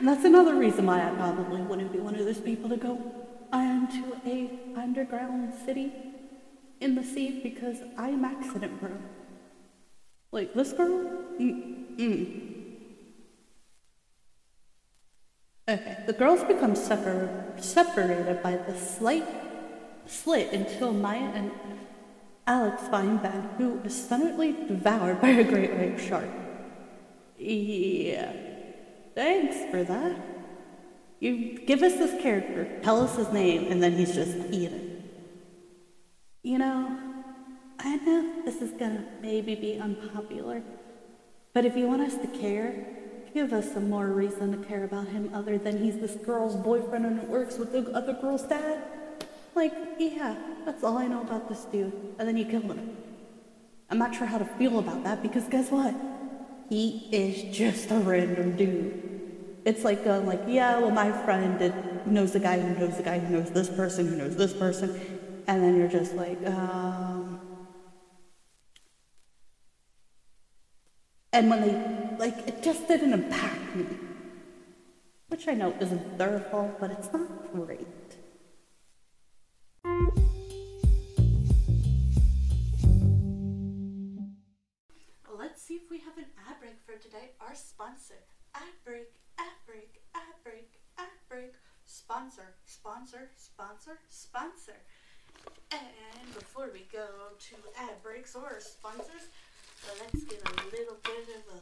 S1: And (sighs) that's another reason why I probably wouldn't be one of those people to go into a underground city in the sea because I'm accident prone. Like this girl? Mm-mm. Okay, the girls become separ- separated by the slight slit until Maya and Alex find Ben, who is suddenly devoured by a great white shark. Yeah, thanks for that. You give us this character, tell us his name, and then he's just eaten. You know, I know this is gonna maybe be unpopular, but if you want us to care, give us some more reason to care about him other than he's this girl's boyfriend and it works with the other girl's dad. Yeah, that's all I know about this dude. And then you kill him. I'm not sure how to feel about that because guess what? He is just a random dude. It's like going like, yeah, well, my friend knows the guy who knows the guy who knows this person who knows this person, and then you're just like, um. And when they like, it just didn't impact me, which I know isn't their fault, but it's not great. Let's see if we have an ad break for today. Our sponsor, ad break ad break, ad break, ad break, sponsor, sponsor, sponsor, sponsor. And before we go to ad breaks or sponsors, let's get a little bit of a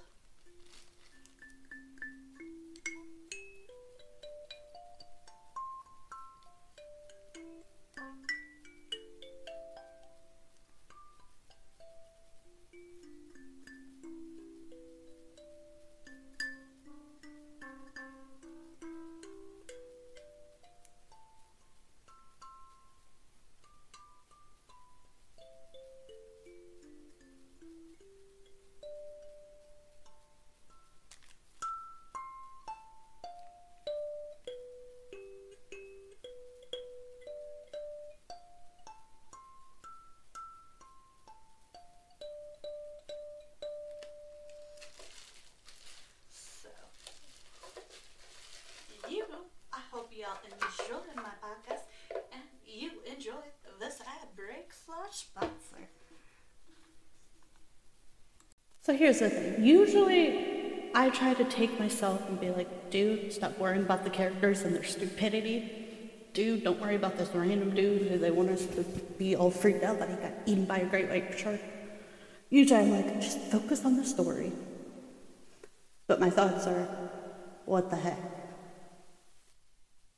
S1: So here's the thing. Usually, I try to take myself and be like, dude, stop worrying about the characters and their stupidity. Dude, don't worry about this random dude who they want us to be all freaked out that he got eaten by a great white shark. Usually, I'm like, just focus on the story. But my thoughts are, what the heck?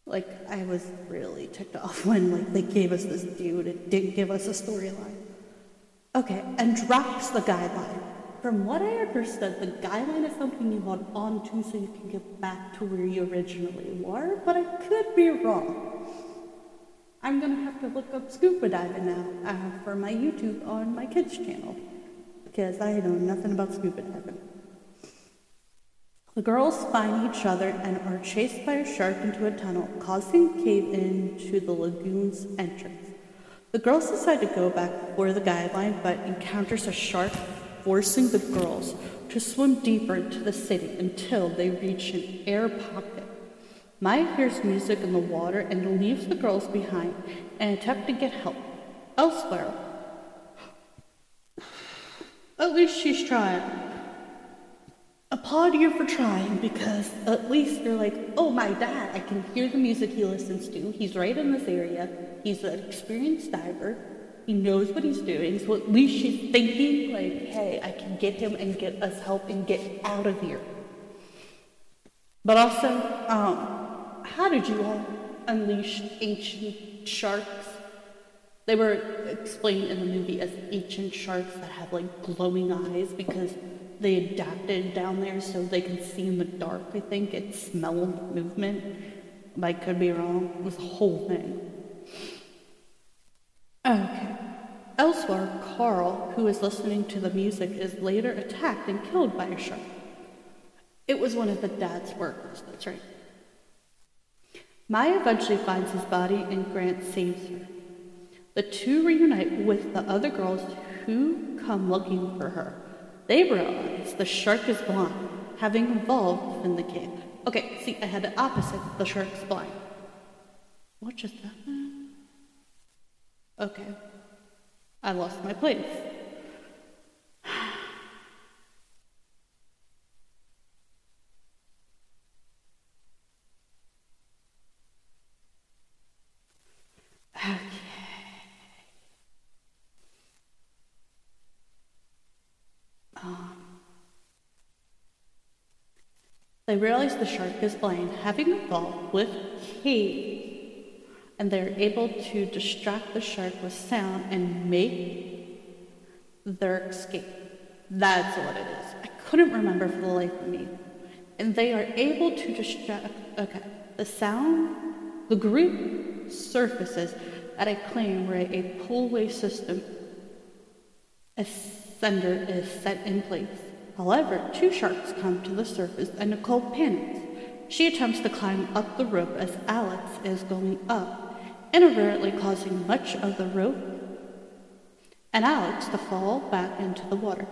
S1: Like, I was really ticked off (laughs) when, like, they gave us this dude and didn't give us a storyline. Okay, and drops the guideline. From what I understood, the guideline is something you hold on to so you can get back to where you originally were, but I could be wrong. I'm gonna have to look up scuba diving now uh, for my YouTube on my kids' channel because I know nothing about scuba diving. The girls find each other and are chased by a shark into a tunnel, causing cave in to the lagoon's entrance. The girls decide to go back for the guideline, but encounters a shark, forcing the girls to swim deeper into the city until they reach an air pocket. Maya hears music in the water and leaves the girls behind and attempt to get help. Elsewhere, at least she's trying applaud you for trying because at least you're like, oh, my dad, I can hear the music he listens to. He's right in this area. He's an experienced diver. He knows what he's doing. So at least she's thinking, like, hey, I can get him and get us help and get out of here. But also, um, how did you all unleash ancient sharks? They were explained in the movie as ancient sharks that have like glowing eyes because they adapted down there so they can see in the dark, I think, and smell movement. I could be wrong. It was a whole thing. Okay. Elsewhere, Carl, who is listening to the music, is later attacked and killed by a shark. It was one of the dad's workers, that's right. Maya eventually finds his body and Grant saves her. The two reunite with the other girls who come looking for her. They realize the shark is blind, having evolved in the cave. Okay, see, I had the opposite. The shark's blind. What just happened? Okay, I lost my place. Okay. Um, They realize the shark is blind, having a fall with Kate, and they're able to distract the shark with sound and make their escape. That's what it is. I couldn't remember for the life of me. And they are able to distract. Okay, the sound, the group surfaces at a claim where a pullway system ascender is set in place. However, two sharks come to the surface and Nicole panics. She attempts to climb up the rope as Alex is going up, inadvertently causing much of the rope and Alex to fall back into the water.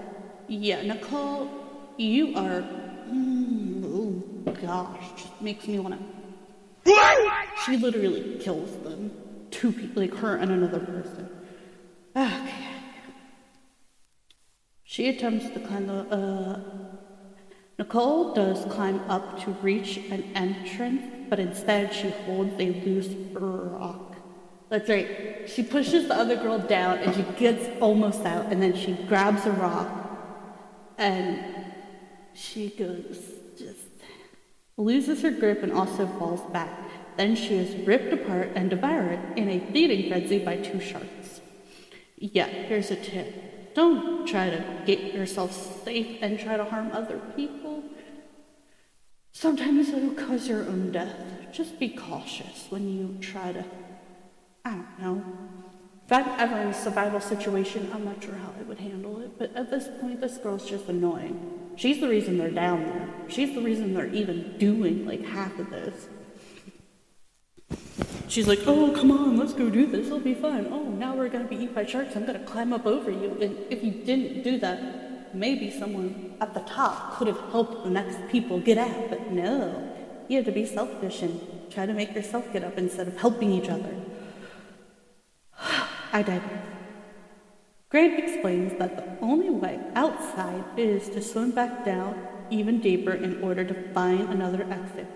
S1: Yeah, Nicole, you are. Mm, oh gosh, just makes me want to. She literally kills them. Two people, like her and another person. Okay. She attempts to climb the. Uh, Nicole does climb up to reach an entrance, but instead she holds a loose rock. That's right. She pushes the other girl down and she gets almost out, and then she grabs a rock and she goes, just loses her grip and also falls back. Then she is ripped apart and devoured in a feeding frenzy by two sharks. Yeah, here's a tip. Don't try to get yourself safe and try to harm other people. Sometimes it'll cause your own death. Just be cautious when you try to, I don't know. If I'm ever in a survival situation, I'm not sure how I would handle it. But at this point, this girl's just annoying. She's the reason they're down there. She's the reason they're even doing like half of this. She's like, oh, come on, let's go do this. It'll be fun. Oh, now we're going to be eaten by sharks. I'm going to climb up over you. And if you didn't do that, maybe someone at the top could have helped the next people get out. But no, you have to be selfish and try to make yourself get up instead of helping each other. (sighs) I digress. Grant explains that the only way outside is to swim back down even deeper in order to find another exit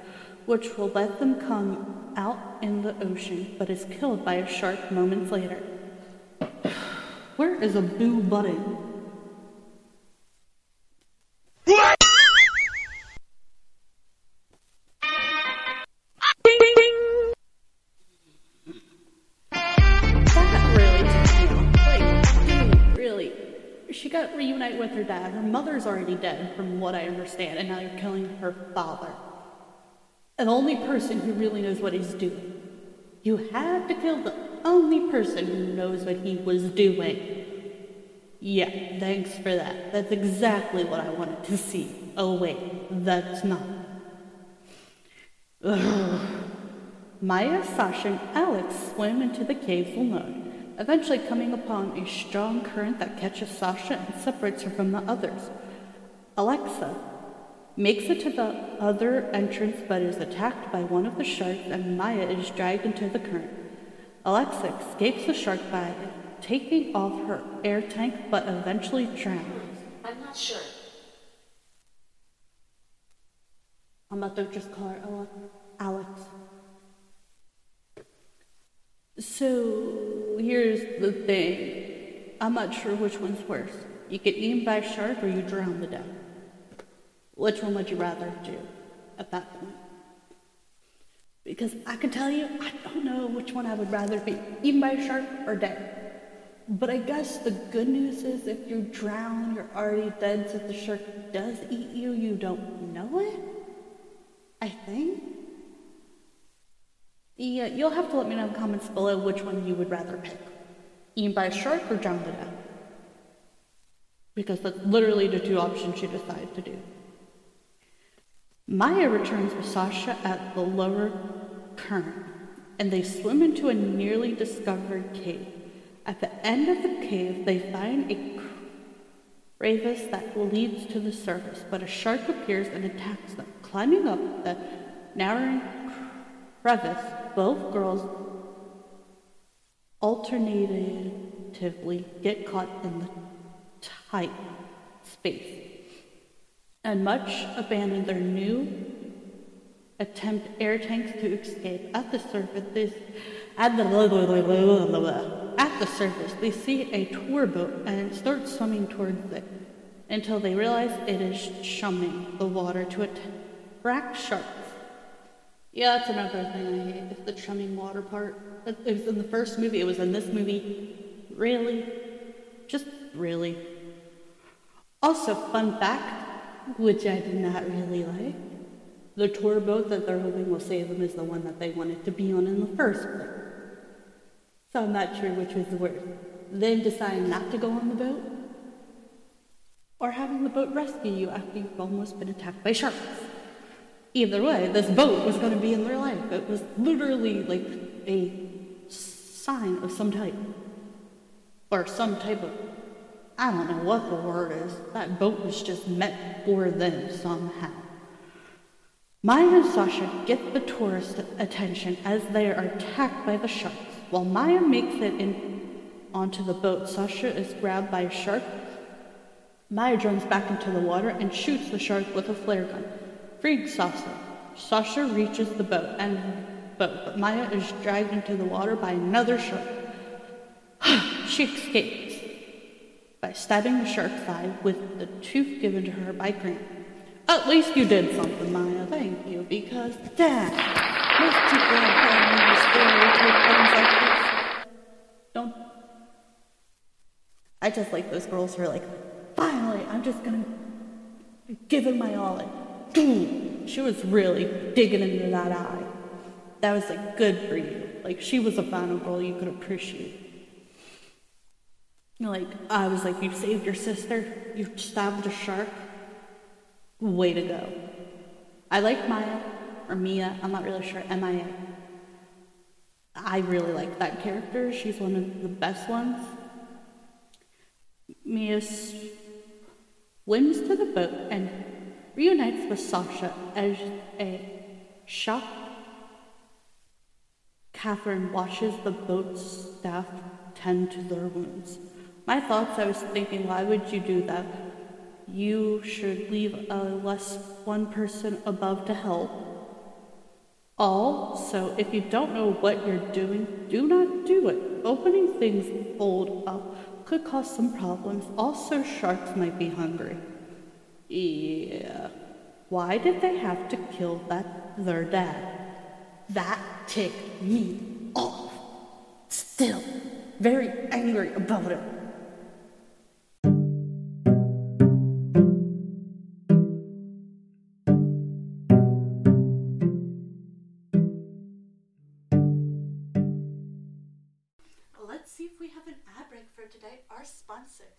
S1: which will let them come out in the ocean, but is killed by a shark moments later. (sighs) Where is a boo button? Dad. Her mother's already dead, from what I understand, and now you're killing her father. The only person who really knows what he's doing. You had to kill the only person who knows what he was doing. Yeah, thanks for that. That's exactly what I wanted to see. Oh, wait, that's not. Ugh. Maya, Sasha, and Alex swim into the cave alone, eventually coming upon a strong current that catches Sasha and separates her from the others. Alexa makes it to the other entrance but is attacked by one of the sharks and Maya is dragged into the current. Alexa escapes the shark by taking off her air tank but eventually drowns.
S2: I'm not sure.
S1: I'm about to just call her Ale- Alex. So here's the thing. I'm not sure which one's worse. You get eaten by a shark or you drown to death. Which one would you rather do at that point? Because I can tell you, I don't know which one I would rather be, eaten by a shark or dead. But I guess the good news is if you drown, you're already dead, so if the shark does eat you, you don't know it? I think. Yeah, you'll have to let me know in the comments below which one you would rather pick. Eaten by a shark or death. Because that's literally the two options you decide to do. Maya returns with Sasha at the lower current, and they swim into a nearly discovered cave. At the end of the cave, they find a crevice that leads to the surface, but a shark appears and attacks them. Climbing up the narrowing crevice, both girls alternatively get caught in the tight space and much abandon their new attempt air tanks to escape. At the surface, this, at the at the surface, they see a tour boat and start swimming towards it until they realize it is chumming the water to brack sharks. Yeah, that's another thing I hate, is the chumming water part. It it was in the first movie, it was in this movie. Really? Just really. Also, fun fact, which I did not really like. The tour boat that they're hoping will save them is the one that they wanted to be on in the first place. So I'm not sure which was the worst. Them deciding not to go on the boat, or having the boat rescue you after you've almost been attacked by sharks. Either way, this boat was going to be in their life. It was literally like a sign of some type. Or some type of. I don't know what the word is. That boat was just meant for them somehow. Maya and Sasha get the tourist attention as they are attacked by the sharks. While Maya makes it in onto the boat, Sasha is grabbed by a shark. Maya jumps back into the water and shoots the shark with a flare gun, freeing Sasha. Sasha reaches the boat and boat, but Maya is dragged into the water by another shark. (sighs) she escapes by stabbing the shark's eye with the tooth given to her by Grant. At least you did something, Maya. Thank you, because damn, most people take things like this. Don't. I just like those girls who are like, finally, I'm just gonna give it my all. Boom, she was really digging into that eye. That was like good for you. Like she was a final girl you could appreciate. Like I was like, you saved your sister. You stabbed a shark. Way to go. I like Maya or Mia. I'm not really sure. Mia. I really like that character. She's one of the best ones. Mia swims to the boat and reunites with Sasha as a shocked Catherine watches the boat's staff tend to their wounds. My thoughts, I was thinking, why would you do that? You should leave a less one person above to help. Also, if you don't know what you're doing, do not do it. Opening things fold up could cause some problems. Also, sharks might be hungry. Yeah. Why did they have to kill that their dad? That ticked me off. Still, very angry about it. Let's see if we have an ad break for today. Our sponsor.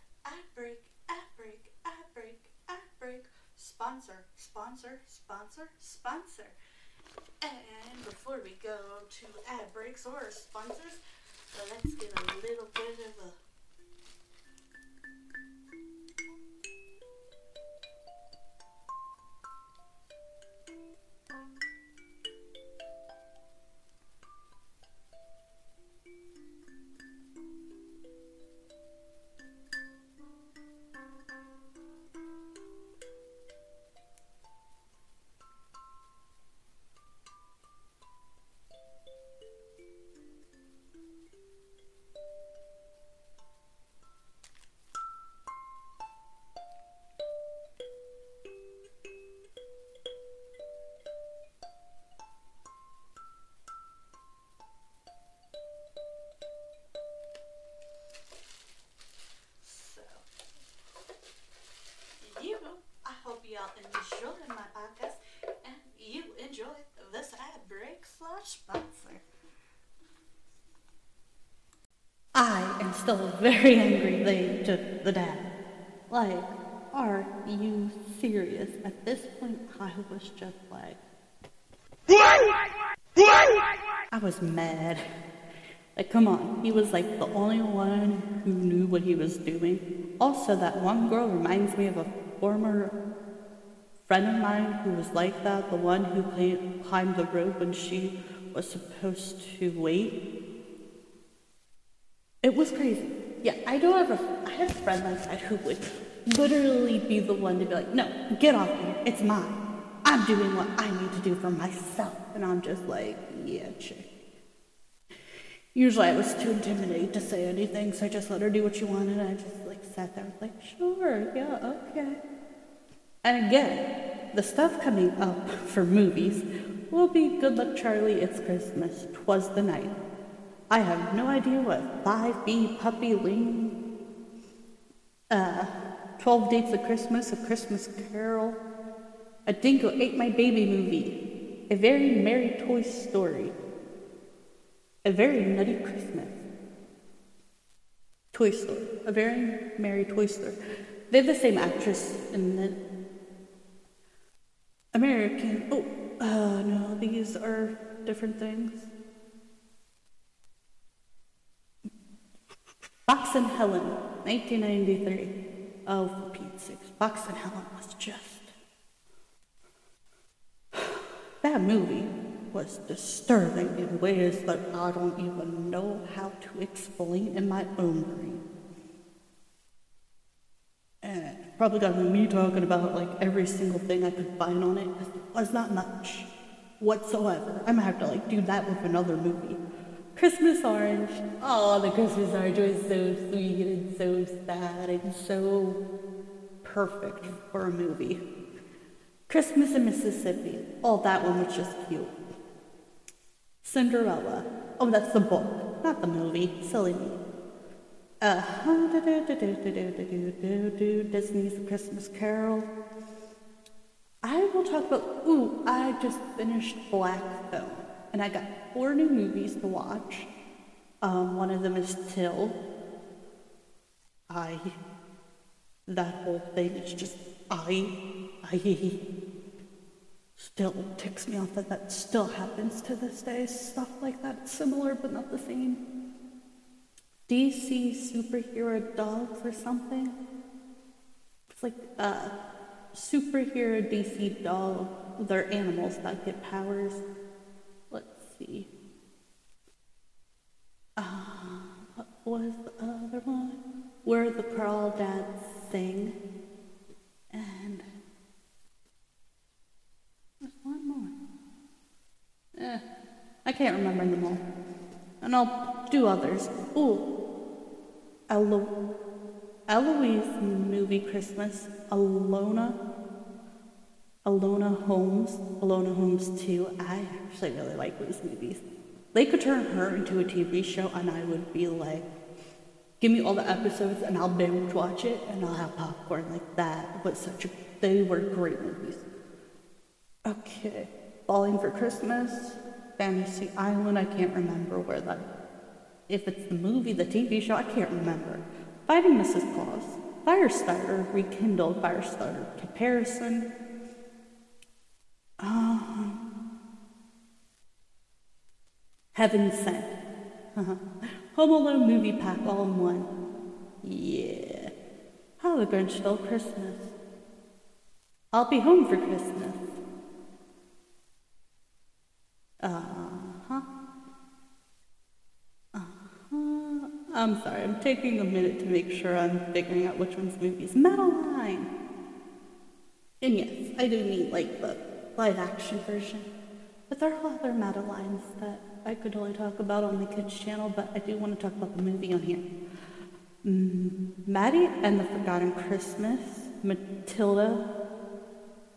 S1: Very angry they took the dad. Like, are you serious? At this point, I was just like, I was mad. Like, come on. He was like the only one who knew what he was doing. Also, that one girl reminds me of a former friend of mine who was like that, the one who climbed the rope when she was supposed to wait. It was crazy. Yeah, I don't have a, I have a friend like that who would literally be the one to be like, no, get off here. It's mine. I'm doing what I need to do for myself. And I'm just like, yeah, chick. Usually I was too intimidated to say anything, so I just let her do what she wanted. I just like sat there and was like, sure, yeah, okay. And again, the stuff coming up for movies will be Good Luck Charlie, It's Christmas, Twas the Night. I have no idea what 5B Puppy Lane, uh, 12 Dates of Christmas, A Christmas Carol, A Dingo Ate My Baby movie, A Very Merry Toy Story, A Very Nutty Christmas, Toy Story, A Very Merry Toy Story. They have the same actress in the American. Oh, uh, no, these are different things. Boxing Helena, 1993. Oh, for Pete's sakes, Boxing Helena was just. (sighs) That movie was disturbing in ways that I don't even know how to explain in my own brain. And probably got me talking about like every single thing I could find on it because it was not much whatsoever. I'm gonna have to like do that with another movie. Christmas Orange. Oh, the Christmas Orange was so sweet and so sad and so perfect for a movie. Christmas in Mississippi. Oh, that one was just cute. Cinderella. Oh, that's the book, not the movie. Silly me. Uh, Disney's Christmas Carol. I will talk about. Ooh, I just finished Black Phone, and I got four new movies to watch. Um, one of them is Till. I. That whole thing is just I. I. Still ticks me off that that still happens to this day. Stuff like that, similar but not the same. DC superhero dogs or something. It's like uh, superhero DC dog. They're animals that get powers. Uh, what was the other one? Where the Crawdads Sing. And there's one more. Eh, I can't remember them all. And I'll do others. Ooh, Elo- Eloise movie Christmas, Enola, Enola Holmes, Enola Holmes 2. I actually really like these movies. They could turn her into a TV show, and I would be like, give me all the episodes, and I'll binge watch it, and I'll have popcorn like that. But such a, they were great movies. Okay, Falling for Christmas, Fantasy Island. I can't remember where that. If it's the movie, the TV show, I can't remember. Fighting Mrs. Claus, Firestarter, Rekindled, Firestarter comparison. Um, Heaven Sent. Uh-huh. (laughs) Home Alone movie pack all in one. Yeah. How the Grinch Stole Christmas. I'll be home for Christmas. Uh huh. Uh huh. I'm sorry, I'm taking a minute to make sure I'm figuring out which one's movies. Madeline! And yes, I do mean like the live action version. But there are other Madelines that I could only talk about on the kids' channel, but I do want to talk about the movie on here. Mm, Maddie and the Forgotten Christmas, Matilda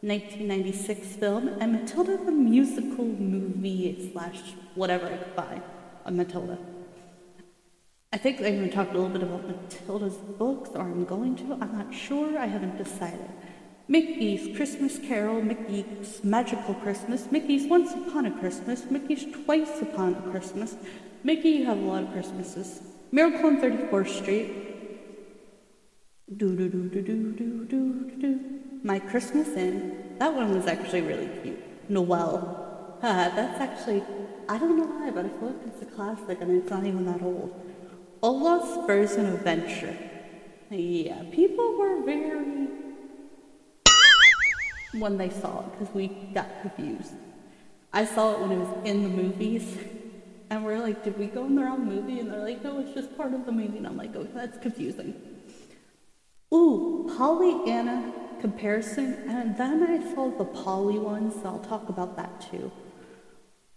S1: 1996 film, and Matilda the musical movie slash whatever I could find on Matilda. I think I even talked a little bit about Matilda's books, or I'm going to. I'm not sure. I haven't decided. Mickey's Christmas Carol, Mickey's Magical Christmas, Mickey's Once Upon a Christmas, Mickey's Twice Upon a Christmas. Mickey, you have a lot of Christmases. Miracle on 34th Street. Do do do do do do do do. My Christmas Inn. That one was actually really cute. Noel. Uh, that's actually, I don't know why, but I feel like it's a classic and it's not even that old. Olaf's Frozen Adventure. Yeah, people were very when they saw it because we got confused. I saw it when it was in the movies, (laughs) and we're like, did we go in the wrong movie? And they're like, no, it's just part of the movie. And I'm like, oh, that's confusing. Ooh, Pollyanna comparison, and then I saw the Polly one, so I'll talk about that too.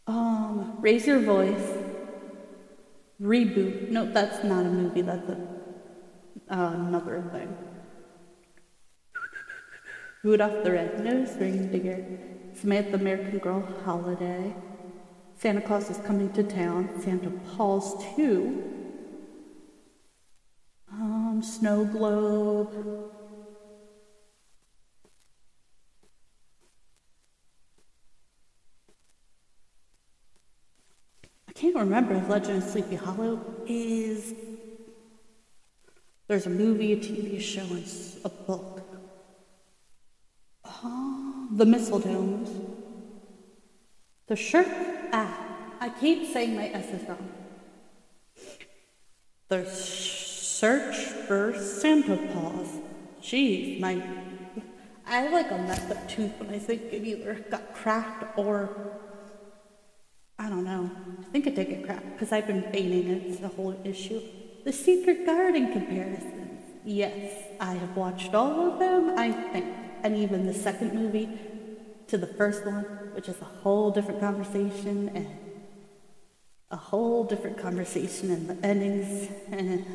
S1: Um, raise your voice. Reboot. No, that's not a movie. That's a, uh, another thing. Rudolph the Red-Nosed Reindeer, Samantha American Girl Holiday, Santa Claus is Coming to Town, Santa Paws 2, um, Snow Globe, I can't remember if Legend of Sleepy Hollow is. There's a movie, a TV show, and a book. The Mistletoes. The shirt. Ah, I keep saying my S's wrong. The search for Santa Claus. Jeez, my. I have like a messed up tooth, and I think it either got cracked or I don't know. I think it did get cracked because I've been feigning it. It's the whole issue. The Secret Garden comparisons. Yes, I have watched all of them, I think. And even the second movie to the first one, which is a whole different conversation and a whole different conversation and the endings. (laughs)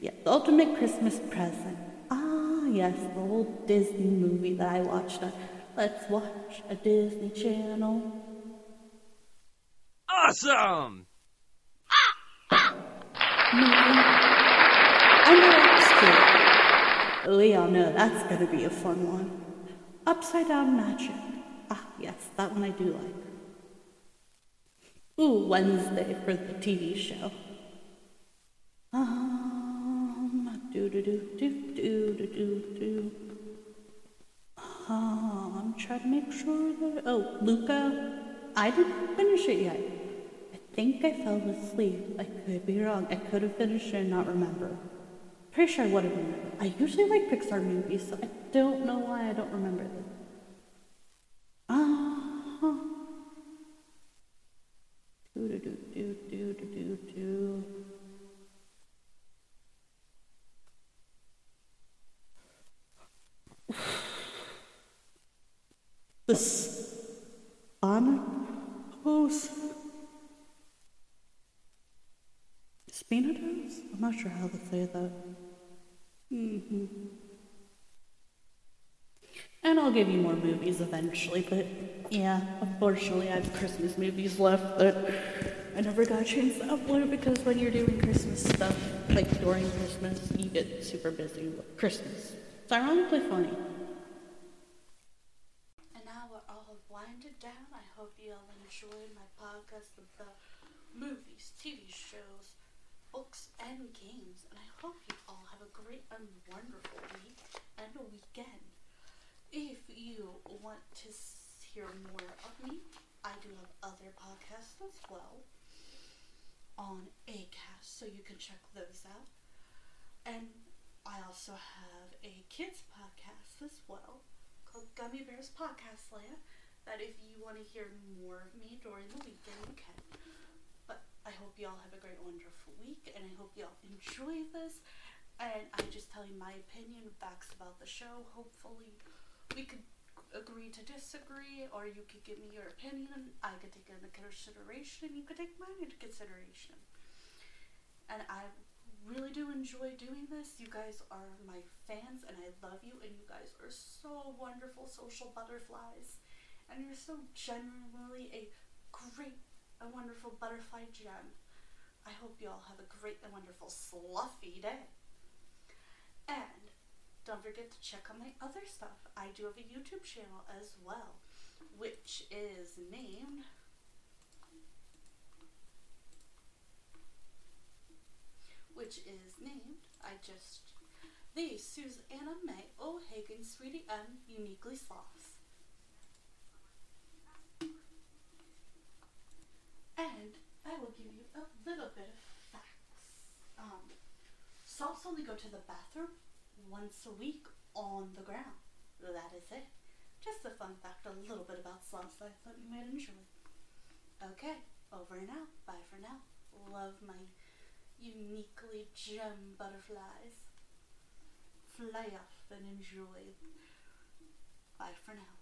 S1: yeah, the ultimate Christmas present. Ah, yes, the old Disney movie that I watched on Let's Watch a Disney Channel.
S2: Awesome!
S1: And the next two. We all know that's going to be a fun one. Upside Down Magic. Ah, yes, that one I do like. Ooh, Wednesday for the TV show. Um, do do do do do do do do. I'm trying to make sure that. Oh, Luca. I didn't finish it yet. I think I fell asleep. I could be wrong. I could have finished it and not remember. Pretty sure I would have remembered. I usually like Pixar movies, so I don't know why I don't remember them. Uh-huh. Do do do do do do do. The Sonic Pose. Spinatos? I'm not sure how to say that. Hmm And I'll give you more movies eventually, but yeah, unfortunately, I have Christmas movies left that I never got a chance to upload because when you're doing Christmas stuff, like during Christmas, you get super busy with Christmas. It's ironically funny. And now we're all winded down. I hope you all enjoyed my podcast the movies, TV shows, books, and games. And I hope you all have a great and wonderful week and a weekend. If you want to hear more of me, I do have other podcasts as well on Acast, so you can check those out. And I also have a kids podcast as well called Gummy Bears Podcast Land. That if you want to hear more of me during the weekend, you can. But I hope you all have a great, wonderful week, and I hope you all enjoy this. And I just tell you my opinion, facts about the show. Hopefully, we could agree to disagree, or you could give me your opinion. I could take it into consideration, and you could take mine into consideration. And I really do enjoy doing this. You guys are my fans, and I love you, and you guys are so wonderful social butterflies. And you're so genuinely a great a wonderful butterfly gem. I hope you all have a great and wonderful fluffy day. And don't forget to check out my other stuff. I do have a YouTube channel as well, which is named which is named I just the Susanna May O'Hagan Sweetie M Uniquely Sloths. And I will give you a little bit of facts. Um, sloths only go to the bathroom once a week on the ground. That is it. Just a fun fact, a little bit about sloths that I thought you might enjoy. Okay, over and out. Bye for now. Love my uniquely gem butterflies. Fly off and enjoy. Bye for now.